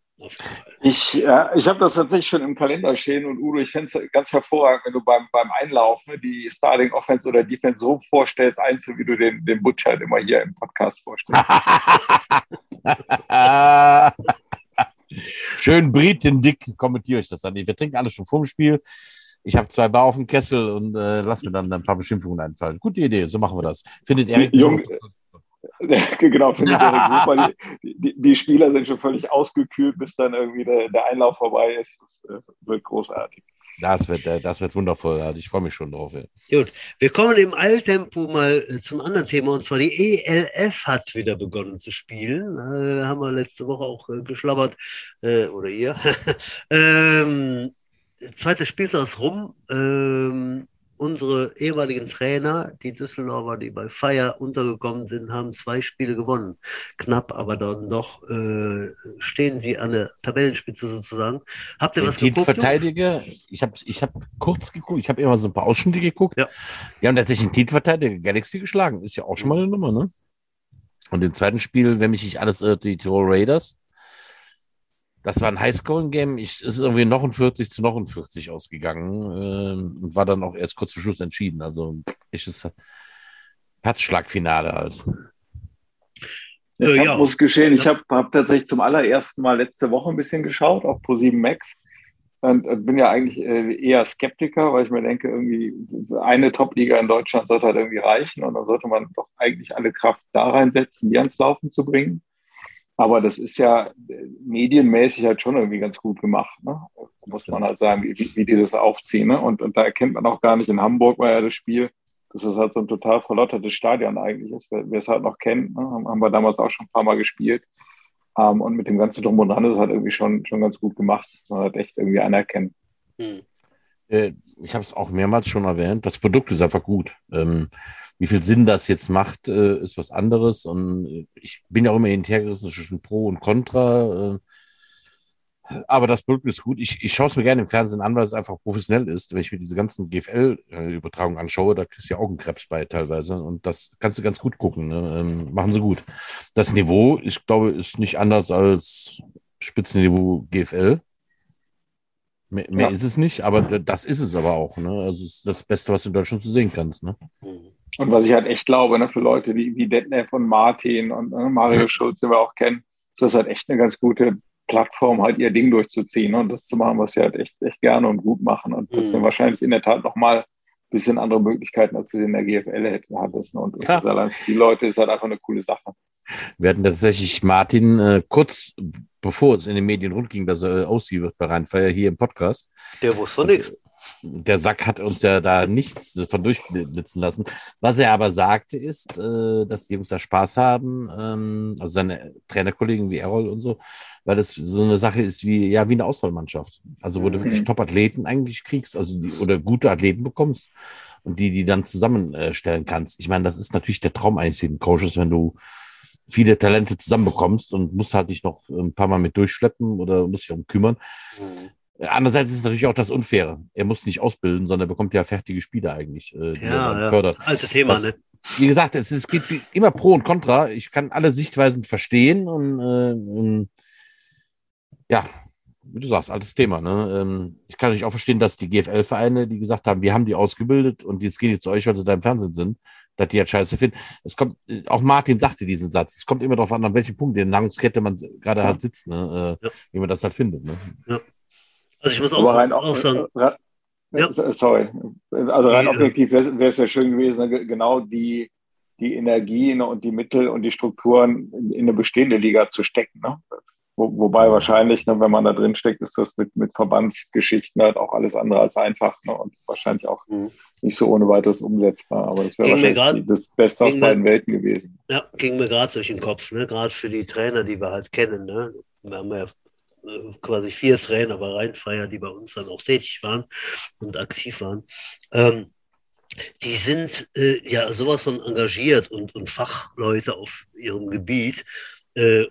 Ich, äh, ich habe das tatsächlich schon im Kalender stehen und Udo, ich fände es ganz hervorragend, wenn du beim, beim Einlaufen die Starting Offense oder Defense so vorstellst, einzeln wie du den, den Butch halt immer hier im Podcast vorstellst. Schön Briten dick kommentiere ich das dann. Wir trinken alles schon vorm Spiel. Ich habe zwei Bar auf dem Kessel und äh, lass mir dann ein paar Beschimpfungen einfallen. Gute Idee, so machen wir das. Findet Erik. Jung, genau, finde ich gut, die, die, die, Spieler sind schon völlig ausgekühlt, bis dann irgendwie der, der Einlauf vorbei ist. Das äh, wird großartig. Das wird, äh, das wird wundervoll. Also ich freue mich schon drauf. Ja. Gut, wir kommen im Eiltempo mal äh, zum anderen Thema und zwar die ELF hat wieder begonnen zu spielen. Äh, haben wir letzte Woche auch äh, geschlabbert äh, oder ihr. ähm, zweites Spiel ist rum. Ähm, unsere ehemaligen Trainer, die Düsseldorfer, die bei Feier untergekommen sind, haben zwei Spiele gewonnen. Knapp, aber dann doch äh, stehen sie an der Tabellenspitze sozusagen. Habt ihr was geguckt? Titelverteidiger, ich habe ich hab kurz geguckt, ich habe immer so ein paar Ausschnitte geguckt. Ja. Die haben tatsächlich einen Titelverteidiger Galaxy geschlagen. Ist ja auch schon mal eine Nummer, ne? Und im zweiten Spiel, wenn mich nicht alles irrt, die Tirol Raiders. Das war ein Highscoring-Game. Es ist irgendwie 49 zu 49 ausgegangen äh, und war dann auch erst kurz vor Schluss entschieden. Also echtes Herzschlagfinale halt. Ja, ich hab, muss geschehen, ich habe hab tatsächlich zum allerersten Mal letzte Woche ein bisschen geschaut auf Pro7 Max und, und bin ja eigentlich äh, eher Skeptiker, weil ich mir denke, irgendwie eine Top-Liga in Deutschland sollte halt irgendwie reichen und dann sollte man doch eigentlich alle Kraft da reinsetzen, die ans Laufen zu bringen. Aber das ist ja medienmäßig halt schon irgendwie ganz gut gemacht. Ne? Muss man halt sagen, wie, wie die das aufziehen. Ne? Und, und da erkennt man auch gar nicht, in Hamburg war ja das Spiel, dass das halt so ein total verlottertes Stadion eigentlich ist. Wer, wer es halt noch kennt, ne? haben wir damals auch schon ein paar Mal gespielt. Um, ähm, und mit dem ganzen Drum und Dran ist es halt irgendwie schon, schon ganz gut gemacht. Man hat echt irgendwie anerkennen. Hm. Äh, ich habe es auch mehrmals schon erwähnt, das Produkt ist einfach gut. Ähm, wie viel Sinn das jetzt macht, äh, ist was anderes. Und ich bin ja auch immer hintergerissen zwischen Pro und Contra. Äh, aber das Produkt ist gut. Ich, ich schaue es mir gerne im Fernsehen an, weil es einfach professionell ist. Wenn ich mir diese ganzen GFL-Übertragungen anschaue, da kriegst du ja Augenkrebs bei teilweise. Und das kannst du ganz gut gucken. Ne? Ähm, machen sie gut. Das Niveau, ich glaube, ist nicht anders als Spitzenniveau GFL. Mehr, mehr ja. ist es nicht, aber das ist es aber auch. Ne? Also es ist das Beste, was du in Deutschland zu sehen kannst. Ne? Und was ich halt echt glaube, ne, für Leute wie, wie Detnev und Martin und ne, Mario ja. Schulz, den wir auch kennen, ist das halt echt eine ganz gute Plattform, halt ihr Ding durchzuziehen ne, und das zu machen, was sie halt echt, echt gerne und gut machen. Und das mhm. sind wahrscheinlich in der Tat nochmal ein bisschen andere Möglichkeiten, als du in der GFL hätten, hattest. Ne? Und allein für die Leute ist halt einfach eine coole Sache. Wir hatten tatsächlich Martin äh, kurz bevor es in den Medien rund ging, dass er aussieht wird bei Rheinfeier hier im Podcast. Der wusste von nichts der Sack hat uns ja da nichts von durchblitzen lassen. Was er aber sagte, ist, äh, dass die Jungs da Spaß haben, ähm, also seine Trainerkollegen wie Errol und so, weil das so eine Sache ist wie, ja, wie eine Auswahlmannschaft. Also, wo mhm. du wirklich Top-Athleten eigentlich kriegst, also die, oder gute Athleten bekommst und die, die dann zusammenstellen kannst. Ich meine, das ist natürlich der Traum eines jeden Coaches, wenn du viele Talente zusammenbekommst und musst halt dich noch ein paar Mal mit durchschleppen oder musst dich darum kümmern. Mhm. Andererseits ist es natürlich auch das Unfaire. Er muss nicht ausbilden, sondern er bekommt ja fertige Spieler eigentlich, äh, die ja, er ja. fördert. Altes Thema, das, ne? Wie gesagt, es, es gibt immer Pro und Contra. Ich kann alle Sichtweisen verstehen und, äh, und ja, wie du sagst, altes Thema. Ne? Ähm, ich kann natürlich auch verstehen, dass die GFL-Vereine, die gesagt haben, wir haben die ausgebildet und jetzt gehen die zu euch, weil sie da im Fernsehen sind, dass die halt scheiße finden. Es kommt, auch Martin sagte diesen Satz, es kommt immer darauf an, an welchem Punkt in der Nahrungskette man gerade ja. halt sitzt, ne? Äh, ja. wie man das halt findet. Ne? Ja. Also ich muss auch, rein, auch sagen. Ja. Sorry. Also rein objektiv wäre es ja schön gewesen, ne, genau die, die Energien und die Mittel und die Strukturen in, in eine bestehende Liga zu stecken. Ne? Wo, wobei wahrscheinlich, ne, wenn man da drin steckt, ist das mit, mit Verbandsgeschichten halt auch alles andere als einfach ne? und wahrscheinlich auch mhm. nicht so ohne weiteres umsetzbar. Aber das wäre wahrscheinlich grad, das Beste aus beiden Welten gewesen. Ja, ging mir gerade durch den Kopf, ne? gerade für die Trainer, die wir halt kennen. Ne? Wir haben ja äh, quasi vier Trainer bei Rheinfeier, die bei uns dann auch tätig waren und aktiv waren. Ähm, die sind äh, ja sowas von engagiert und, und Fachleute auf ihrem Gebiet,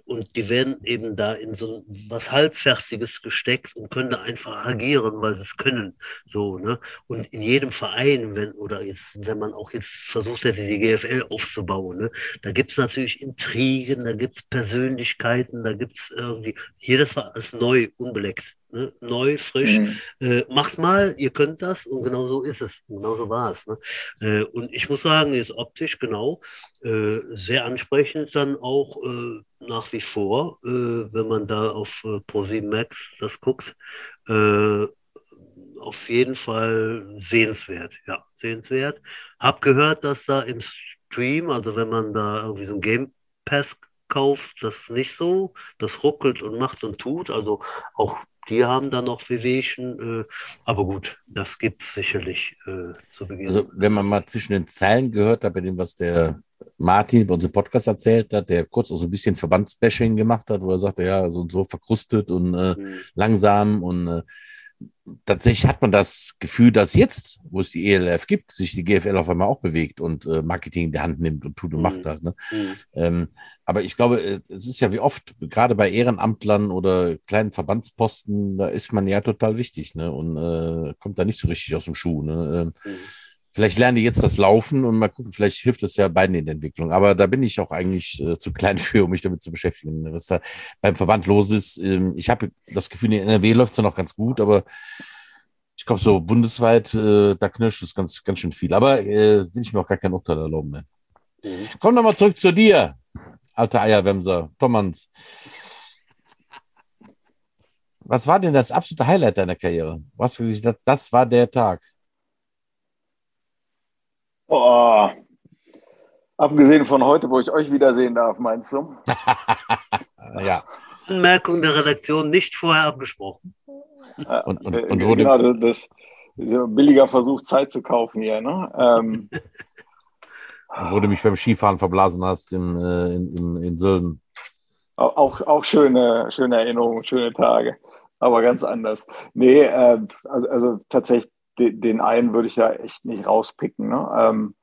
und die werden eben da in so was Halbfertiges gesteckt und können da einfach agieren, weil sie es können. So, ne? Und in jedem Verein, wenn, oder jetzt, wenn man auch jetzt versucht hätte, die GFL aufzubauen, ne, da gibt es natürlich Intrigen, da gibt es Persönlichkeiten, da gibt es irgendwie, hier das war alles neu, unbeleckt. Ne? Neu, frisch. Mhm. Äh, macht mal, ihr könnt das und genau so ist es. Genau so war es. Ne? Äh, und ich muss sagen, jetzt optisch genau, äh, sehr ansprechend dann auch äh, nach wie vor, äh, wenn man da auf äh, ProSieben Max das guckt. Äh, auf jeden Fall sehenswert, ja, sehenswert. Hab gehört, dass da im Stream, also wenn man da irgendwie so ein Game Pass kauft, das nicht so, das ruckelt und macht und tut, also auch die haben dann noch Wehwehchen, äh, aber gut, das gibt es sicherlich äh, zu Beginn. Also, wenn man mal zwischen den Zeilen gehört hat, bei dem, was der Martin bei unserem Podcast erzählt hat, der kurz auch so ein bisschen Verbandsbashing gemacht hat, wo er sagte, ja, so und so verkrustet und äh, mhm. langsam und äh, tatsächlich hat man das Gefühl, dass jetzt, wo es die ELF gibt, sich die GFL auf einmal auch bewegt und äh, Marketing in die Hand nimmt und tut und mhm. macht hat. Ne? Mhm. Ähm, aber ich glaube, äh, es ist ja wie oft, gerade bei Ehrenamtlern oder kleinen Verbandsposten, da ist man ja total wichtig ne? und äh, kommt da nicht so richtig aus dem Schuh. Ne? Ähm, mhm. Vielleicht lernen die jetzt das Laufen und mal gucken, vielleicht hilft das ja beiden in der Entwicklung. Aber da bin ich auch eigentlich äh, zu klein für, um mich damit zu beschäftigen. Was da beim Verband los ist, ähm, ich habe das Gefühl, in NRW läuft es ja noch ganz gut, aber ich glaube, so bundesweit, äh, da knirscht es ganz, ganz schön viel. Aber äh, will ich mir auch gar kein Urteil erlauben mehr. Mhm. Komm nochmal zurück zu dir, alter Eierwemser, Tommans. Was war denn das absolute Highlight deiner Karriere? Was, das war der Tag. Oh, abgesehen von heute, wo ich euch wiedersehen darf, meinst du? ja. Anmerkung der Redaktion nicht vorher abgesprochen. Und, und, und wurde genau, das, das, billiger Versuch, Zeit zu kaufen hier. Ne? Ähm, wo du mich beim Skifahren verblasen hast in, äh, in, in, in Sölden. Auch, auch schöne, schöne Erinnerungen, schöne Tage, aber ganz anders. Nee, äh, also, also tatsächlich den einen würde ich ja echt nicht rauspicken. Ne? Ähm,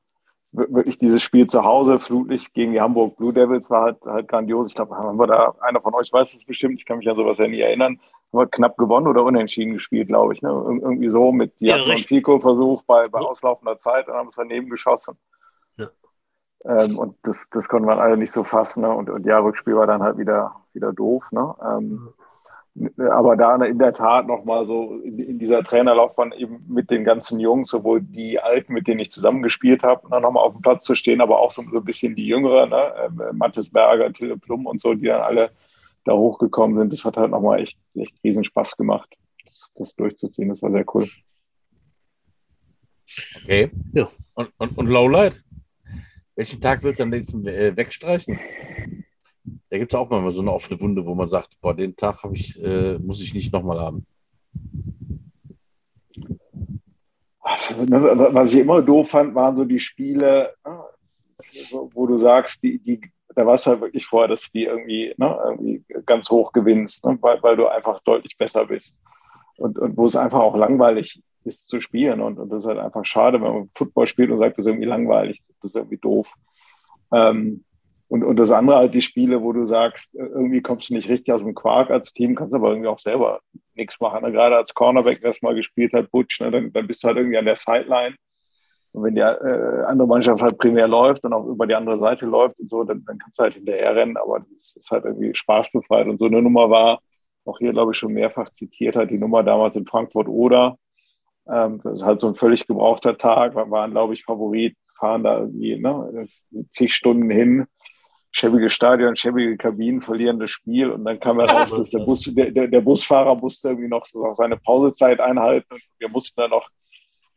wirklich dieses Spiel zu Hause, Flutlicht gegen die Hamburg Blue Devils war halt, halt grandios. Ich glaube, haben wir da, einer von euch weiß es bestimmt, ich kann mich an sowas ja nie erinnern, haben wir knapp gewonnen oder unentschieden gespielt, glaube ich. Ne? Ir irgendwie so mit, die ja, Fico-Versuch bei, bei auslaufender Zeit und haben es daneben geschossen. Ja. Ähm, und das, das konnten wir alle nicht so fassen. Ne? Und, und ja, Rückspiel war dann halt wieder, wieder doof. Ne? Ähm, aber da in der Tat nochmal so in, dieser Trainerlaufbahn eben mit den ganzen Jungs, sowohl die Alten, mit denen ich zusammengespielt habe, dann nochmal auf dem Platz zu stehen, aber auch so, so ein bisschen die Jüngeren, ne? äh, Mathis Berger, Till Plum und so, die dann alle da hochgekommen sind. Das hat halt nochmal echt, echt riesen Spaß gemacht, das, das, durchzuziehen. Das war sehr cool. Okay. Ja. Und, und, und Lowlight? Welchen Tag willst du am nächsten äh, wegstreichen? Da gibt es auch mal so eine offene Wunde, wo man sagt, boah, den Tag ich, äh, muss ich nicht nochmal haben. Was ich immer doof fand, waren so die Spiele, ne, wo du sagst, die, die, da war es halt wirklich vor, dass du die irgendwie, ne, irgendwie ganz hoch gewinnst, ne, weil, weil du einfach deutlich besser bist. Und, und wo es einfach auch langweilig ist zu spielen. Und, und das ist halt einfach schade, wenn man Football spielt und sagt, das ist irgendwie langweilig, das ist irgendwie doof. Ähm, und, und das andere halt die Spiele, wo du sagst, irgendwie kommst du nicht richtig aus dem Quark als Team, kannst aber irgendwie auch selber nichts machen. Ne? Gerade als Cornerback, das mal gespielt hat, Butch, ne? dann, dann bist du halt irgendwie an der Sideline. Und wenn die äh, andere Mannschaft halt primär läuft und auch über die andere Seite läuft und so, dann, dann kannst du halt hinterher rennen, aber das ist halt irgendwie spaßbefreit. Und so eine Nummer war, auch hier glaube ich schon mehrfach zitiert hat, die Nummer damals in Frankfurt oder. Ähm, das ist halt so ein völlig gebrauchter Tag. Wir waren, glaube ich, Favorit, fahren da irgendwie ne, zig Stunden hin. Schäbige Stadion, schäbige Kabinen, verlieren das Spiel und dann kam heraus, dass der, Bus, der, der, Busfahrer musste irgendwie noch seine Pausezeit einhalten und wir mussten dann noch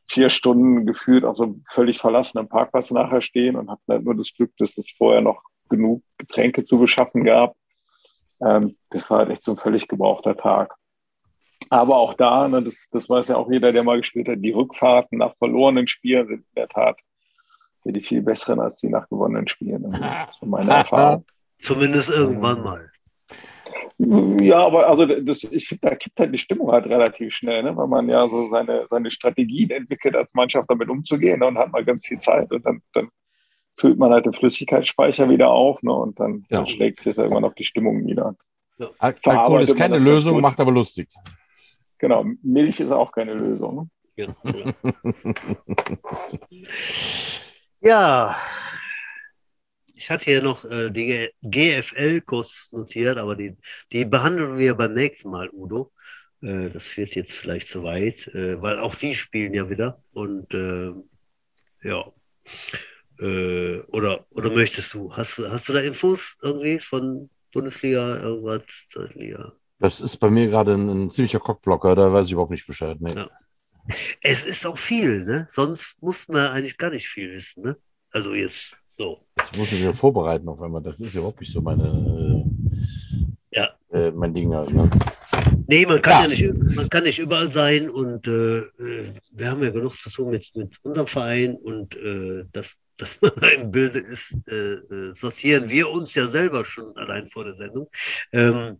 vier Stunden gefühlt auf so einem völlig verlassenen Parkplatz nachher stehen und hatten halt nur das Glück, dass es vorher noch genug Getränke zu beschaffen gab. Ähm, das war halt echt so ein völlig gebrauchter Tag. Aber auch da, ne, das, das weiß ja auch jeder, der mal gespielt hat, die Rückfahrten nach verlorenen Spielen sind in der Tat die viel besseren als die nach gewonnenen Spielen. Also, das ist meine Erfahrung. Zumindest irgendwann mal. Ja, aber also das, ich finde, da kippt halt die Stimmung halt relativ schnell, ne? weil man ja so seine, seine Strategien entwickelt, als Mannschaft damit umzugehen ne? und hat mal ganz viel Zeit und dann, dann füllt man halt den Flüssigkeitsspeicher wieder auf ne? und dann, ja. dann schlägt es irgendwann auf die Stimmung nieder. Ja. Alkohol ist keine Lösung, macht aber lustig. Genau, Milch ist auch keine Lösung. Ne? Ja, ja. ich hatte hier noch äh, die GFL kurz notiert, aber die, die behandeln wir beim nächsten Mal, Udo. Äh, das wird jetzt vielleicht zu weit, äh, weil auch sie spielen ja wieder. Und äh, ja. Äh, oder, oder möchtest du? Hast, hast du da Infos irgendwie von Bundesliga, irgendwas, Zweitliga? Das ist bei mir gerade ein, ein, ziemlicher Cockblocker, da weiß ich überhaupt nicht Bescheid. Nee. Ja. Es ist auch viel, ne? Sonst muss man eigentlich gar nicht viel wissen, ne? Also jetzt so. Das muss ich mir vorbereiten auf einmal. Das ist ja überhaupt nicht so meine, äh, ja. Äh, mein Ding halt, ne? Nee, man kann ja, ja nicht, man kann nicht überall sein und äh, äh, wir haben ja genug zu tun mit, mit unserem Verein und äh, das, dass man im Bilde ist, äh, sortieren wir uns ja selber schon allein vor der Sendung. Ähm,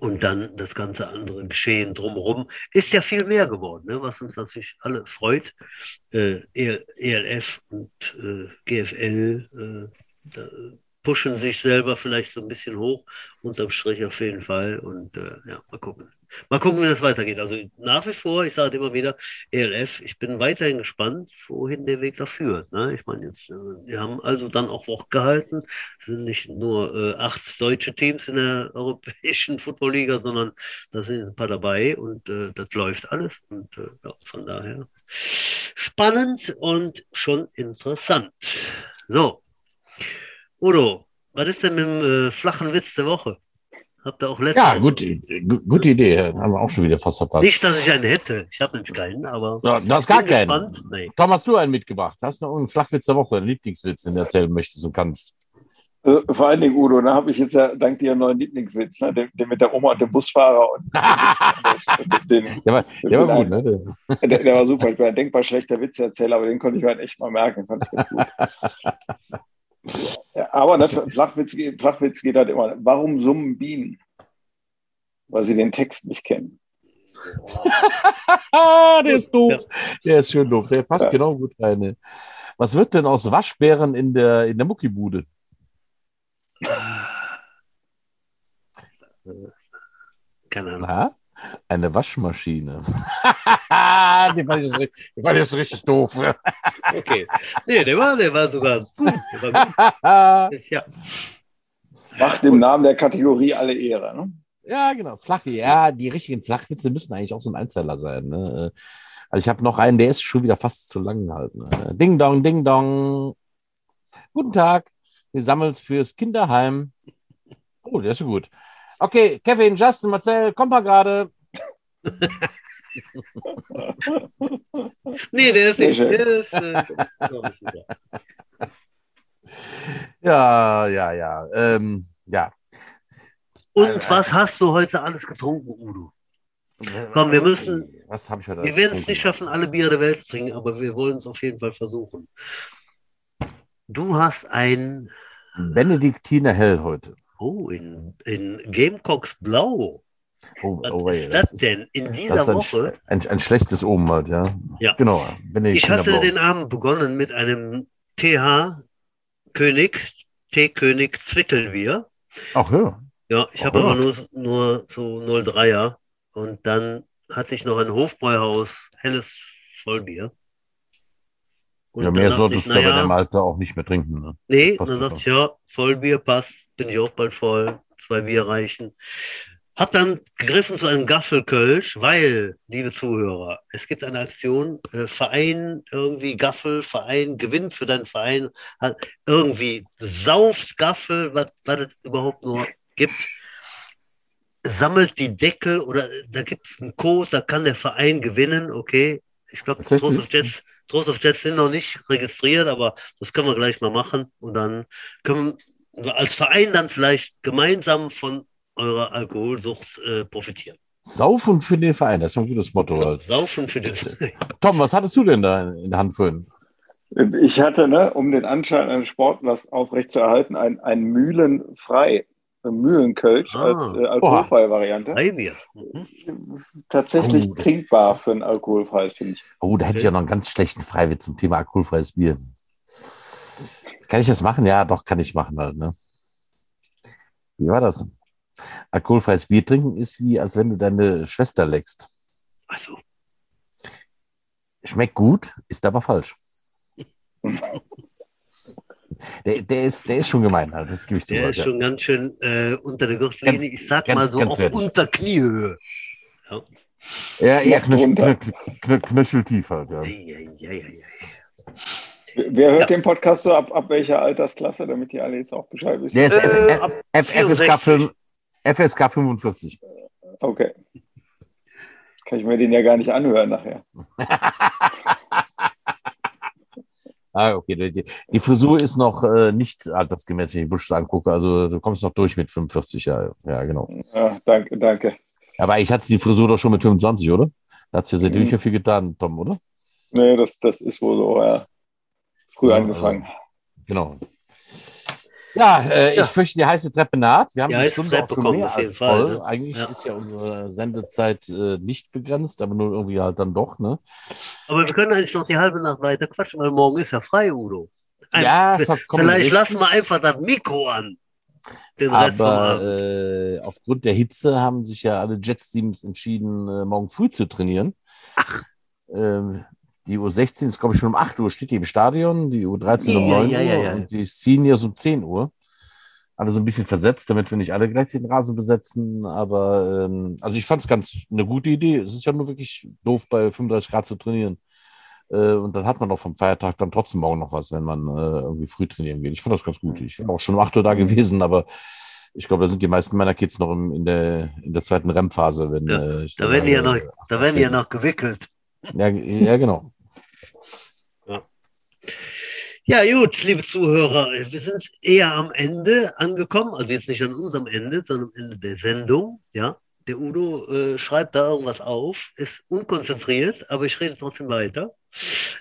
und dann das ganze andere Geschehen drumherum ist ja viel mehr geworden, ne, was uns natürlich alle freut. Äh, ELF und äh, GFL äh, pushen sich selber vielleicht so ein bisschen hoch, unterm Strich auf jeden Fall. Und äh, ja, mal gucken. Mal gucken, wie das weitergeht. Also nach wie vor, ich sage immer wieder, ELF, ich bin weiterhin gespannt, wohin der Weg da führt. Ne? Ich meine, jetzt, äh, wir haben also dann auch Wort gehalten. Es sind nicht nur äh, acht deutsche Teams in der europäischen Footballliga, sondern da sind ein paar dabei und äh, das läuft alles. Und äh, ja, von daher spannend und schon interessant. So, Udo, was ist denn mit dem äh, flachen Witz der Woche? Habt ihr auch letzte Ja, gut, gute Idee. Haben wir auch schon wieder fast verpasst. Nicht, dass ich einen hätte. Ich habe nämlich keinen, aber. Ja, du hast gar keinen. Nee. Tom, hast du einen mitgebracht? Hast du noch einen Flachwitz der Woche, einen Lieblingswitz, den du erzählen möchtest und kannst? Also, vor allen Dingen, Udo, da habe ich jetzt ja dank dir einen neuen Lieblingswitz, ne? den, den, mit der Oma und dem Busfahrer. Und den, der war, der war gut, ne? Der, der, war super. Ich war ein denkbar schlechter Witzeerzähler, aber den konnte ich mir halt echt mal merken. Fand ich gut. Aber das Flachwitz, Flachwitz geht halt immer. Warum summen Bienen? Weil sie den Text nicht kennen. der ist doof. Der ist schön doof. Der passt ja. genau gut rein. Was wird denn aus Waschbären in der, in der Muckibude? Keine Ahnung. Na? Eine Waschmaschine. die fand ich, die fand ich richtig doof. okay. Nee, der war, der war sogar gut. Der war gut. ja. Macht dem Namen der Kategorie alle Ehre. Ne? Ja, genau. Flach, ja, die richtigen Flachwitze müssen eigentlich auch so ein Einzeller sein. Ne? Also ich habe noch einen, der ist schon wieder fast zu lang halt. Ne? Ding dong, ding dong. Guten Tag. Wir sammeln fürs Kinderheim. Oh, der ist so gut. Okay, Kevin, Justin, Marcel, kommt mal gerade. nee, der ist nicht. Der ist, äh, ja, ja, ja. Ähm, ja. Und was hast du heute alles getrunken, Udo? Komm, wir müssen. Was habe ich heute Wir werden es nicht schaffen, alle Bier der Welt zu trinken, aber wir wollen es auf jeden Fall versuchen. Du hast ein. Benediktiner Hell heute. Oh, in, in Gamecocks Blau. Oh, Was oh, ist das, ist- denn in dieser das ein, Woche? ein, ein schlechtes Omen halt, ja. Ja. Genau. Ich hatte Blau. den Abend begonnen mit einem TH König, T-König Zwickelbier. Ach ja. Ja, ich habe aber nur, nur so 03er. Und dann hatte ich noch ein Hofbräuhaus helles Vollbier. Und Ja, mehr solltest ich, du aber naja, in dem Alter auch nicht mehr trinken. Ne? Nee, dann dachte ich, ja, Vollbier passt, bin ich auch bald voll, zwei Bier reichen. Hab dann gegriffen zu einem Gaffelkölsch, weil, liebe Zuhörer, es gibt eine Aktion, äh, Verein, irgendwie Gaffel, Verein, Gewinn für deinen Verein, hat irgendwie Saufs Gaffel, was es überhaupt nur gibt, sammelt die Deckel oder äh, da gibt es einen Code, da kann der Verein gewinnen, okay. Ich glaube? Trost of Jets Trost of Jets sind noch nicht registriert, aber das können wir gleich mal machen. Und dann können wir als Verein dann vielleicht gemeinsam von eurer Alkoholsucht äh, profitieren. Saufen für den Verein, das ist ein gutes Motto. Halt. Saufen für den Tom, was hattest du denn da in der Hand vorhin? Ich hatte, ne, um den Anschein eines Sportlers aufrechtzuerhalten, ein, ein Mühlenfrei, ein Mühlenkölsch Ah. als äh, alkoholfreie Variante. Mhm. Tatsächlich Oh. trinkbar für ein alkoholfreies, finde ich. Oh, da hätte ich ja noch einen ganz schlechten Freiwitz zum Thema alkoholfreies Bier. Kann ich das machen? Ja, doch, kann ich machen halt, ne? Wie war das? Alkoholfreies Bier trinken ist wie, als wenn du deine Schwester leckst. Also, Schmeckt gut, ist aber falsch. Der, der, ist, der ist schon gemein, halt, das gebe ich zu. der halt, ist ja. schon ganz schön äh, unter der Gürtellinie. Ich sag ganz- mal so auf wertig. unter Kniehöhe. Ja. Ja, eher runter. knöchel, knöchel, knöcheltief halt, ja. Ei, ei, ei, ei. Wer hört Ja. den Podcast so ab, ab welcher Altersklasse, damit die alle jetzt auch Bescheid wissen? Der ist Äh, F- ab F- FSK, 64. 5 FSK 45. Okay. Kann ich mir den ja gar nicht anhören nachher. Ah, okay. Die, die- die Frisur ist noch äh, nicht altersgemäß, wenn ich Busch angucke. Also du kommst noch durch mit 45 Jahren. Ja, genau. Ja, danke, danke. Aber ich hatte die Frisur doch schon mit 25, oder? Da hat sich ja seitdem Mhm. nicht mehr viel getan, Tom, oder? Nee, das, das ist wohl so, ja. Früh Ja, angefangen. Genau. Ja, äh, Ja. ich fürchte, die heiße Treppe naht. Wir haben Die die Stunde Treppe auch schon mehr auf jeden als Fall, voll. ne? Eigentlich Ja. ist ja unsere Sendezeit äh, nicht begrenzt, aber nur irgendwie halt dann doch, ne? Aber wir können eigentlich noch die halbe Nacht weiter quatschen, weil morgen ist ja frei, Udo. Ein- ja, Vielleicht richtig. lassen wir einfach das Mikro an. Aber äh, aufgrund der Hitze haben sich ja alle Jets-Teams entschieden, äh, morgen früh zu trainieren. Ähm, die U16 ist, glaube ich, schon um 8 Uhr, steht die im Stadion, die U13 um Ja, 9 ja, Uhr ja, ja. und die Seniors um 10 Uhr. Alle so ein bisschen versetzt, damit wir nicht alle gleich den Rasen besetzen. Aber ähm, also ich fand es ganz eine gute Idee. Es ist ja nur wirklich doof, bei 35 Grad zu trainieren. Äh, und dann hat man doch vom Feiertag dann trotzdem morgen noch was, wenn man äh, irgendwie früh trainieren geht. Ich fand das ganz gut. Ich bin auch schon um 8 Uhr da gewesen, aber ich glaube, da sind die meisten meiner Kids noch im, in, der, in der zweiten REM-Phase. Wenn, Ja, äh, ich Da werden die ja noch, da werden die ja noch gewickelt. Ja, ja, genau. Ja, gut, liebe Zuhörer, wir sind eher am Ende angekommen, also jetzt nicht an unserem Ende, sondern am Ende der Sendung. Ja, der Udo äh, schreibt da irgendwas auf, ist unkonzentriert, aber ich rede trotzdem weiter.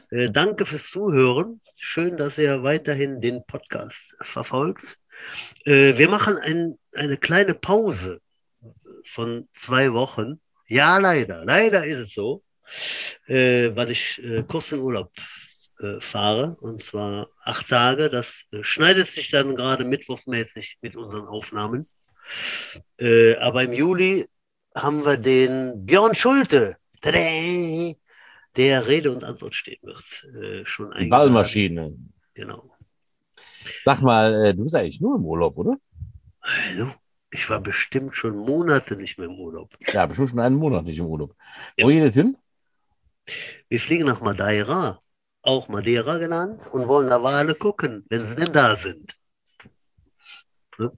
Äh, danke fürs Zuhören. Schön, dass ihr weiterhin den Podcast verfolgt. Äh, wir machen ein, eine kleine Pause von zwei Wochen. Ja, leider, leider ist es so, äh, weil ich äh, kurz in Urlaub äh, fahre, und zwar acht Tage. Das äh, schneidet sich dann gerade mittwochsmäßig mit unseren Aufnahmen. Äh, aber im Juli haben wir den Björn Schulte, tada, der Rede und Antwort stehen wird. Schon eingeladen. Ballmaschine. Genau. Sag mal, du bist eigentlich nur im Urlaub, oder? Hallo, ich war bestimmt schon Monate nicht mehr im Urlaub. Ja, bestimmt schon einen Monat nicht im Urlaub. Ja. Wo geht es hin? Wir fliegen nach Madeira, auch Madeira genannt, und wollen da Wale gucken, wenn sie denn da sind. Ne?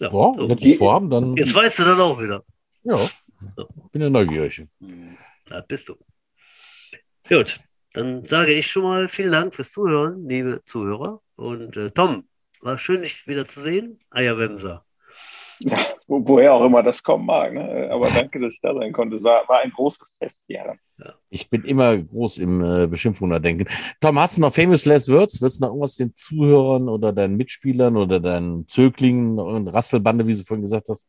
Ja, Ja, so. wenn die vorhaben, dann. Jetzt weißt du dann auch wieder. Ja, bin ja neugierig. Da bist du. Gut, dann sage ich schon mal vielen Dank fürs Zuhören, liebe Zuhörer. Und äh, Tom, war schön, dich wieder zu sehen. Eierwemser. Ja, wo, woher auch immer das kommen mag. Ne? Aber danke, dass ich da sein konnte. Es war, war ein großes Fest, ja. Ich bin immer groß im äh, Beschimpfungen denken. Tom, hast du noch Famous Last Words? Willst du noch irgendwas den Zuhörern oder deinen Mitspielern oder deinen Zöglingen, Rasselbande, wie du vorhin gesagt hast,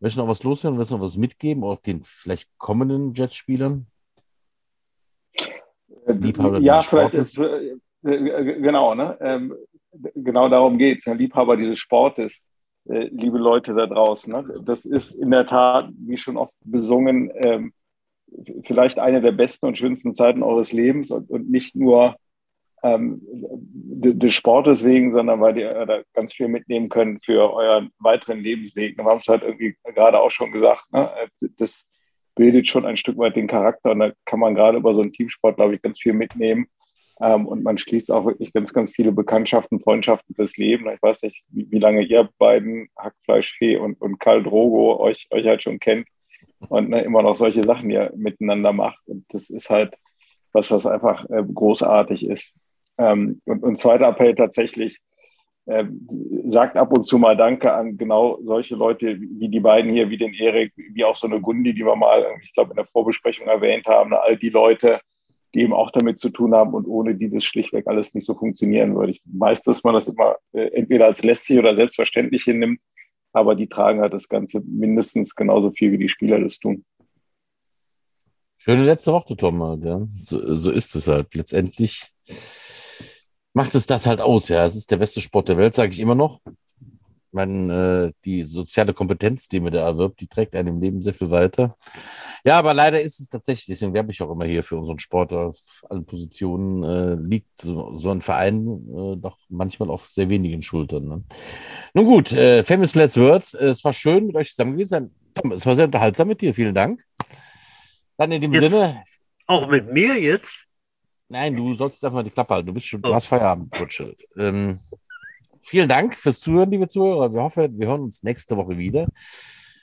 willst du noch was loswerden? Willst du noch was mitgeben, auch den vielleicht kommenden Jets-Spielern? Liebhaber ja, vielleicht ist, äh, äh, genau, ne? Ähm, genau darum geht es, ne? Liebhaber dieses Sportes, äh, liebe Leute da draußen. Ne? Das ist in der Tat, wie schon oft besungen, ähm, vielleicht eine der besten und schönsten Zeiten eures Lebens und, nicht nur ähm, des Sportes wegen, sondern weil ihr da ganz viel mitnehmen könnt für euren weiteren Lebensweg. Wir haben es halt irgendwie gerade auch schon gesagt, ne? das bildet schon ein Stück weit den Charakter und da kann man gerade über so einen Teamsport, glaube ich, ganz viel mitnehmen. Ähm, und man schließt auch wirklich ganz, ganz viele Bekanntschaften, Freundschaften fürs Leben. Ich weiß nicht, wie, wie lange ihr beiden, Hackfleischfee und, und Karl Drogo, euch, euch halt schon kennt und ne, immer noch solche Sachen hier miteinander macht. Und das ist halt was, was einfach äh, großartig ist. Ähm, und, und zweiter Appell tatsächlich, äh, sagt ab und zu mal Danke an genau solche Leute wie die beiden hier, wie den Erik, wie auch so eine Gundi, die wir mal, ich glaube, in der Vorbesprechung erwähnt haben. All die Leute, die eben auch damit zu tun haben und ohne die das schlichtweg alles nicht so funktionieren würde. Ich weiß, dass man das immer äh, entweder als lästig oder selbstverständlich hinnimmt, aber die tragen halt das Ganze mindestens genauso viel, wie die Spieler das tun. Schöne letzte Worte, Tom. Ja. So, so ist es halt. Letztendlich macht es das halt aus. Ja, es ist der beste Sport der Welt, sage ich immer noch. Man, äh, die soziale Kompetenz, die man da erwirbt, die trägt einem im Leben sehr viel weiter. Ja, aber leider ist es tatsächlich, deswegen werbe ich auch immer hier für unseren Sport auf allen Positionen, äh, liegt so, so ein Verein äh, doch manchmal auf sehr wenigen Schultern. Ne? Nun gut, äh, Famous Last Words, es war schön mit euch zusammen gewesen. Tom, es war sehr unterhaltsam mit dir, vielen Dank. Dann in dem jetzt, Sinne. Auch mit mir jetzt? Nein, du sollst einfach die Klappe halten. Du bist schon, oh. du hast Feierabend, Kutsche. Ähm, vielen Dank fürs Zuhören, liebe Zuhörer. Wir hoffen, wir hören uns nächste Woche wieder.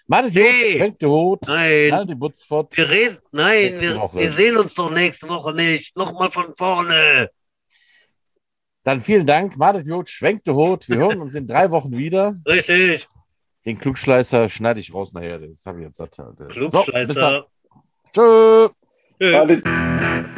Macht nee. schwenkt die Hut, nein. die Butz fort. Wir reden, nein, wir, wir, sehen uns doch nächste Woche nicht. Nochmal von vorne. Dann vielen Dank, Madet Jod, schwenkt die Hut. Wir hören uns in drei Wochen wieder. Richtig. Den Klugschleißer schneide ich raus nachher. Das habe ich jetzt satt. Klugschleißer. So, bis dann. Tschö. Tschö.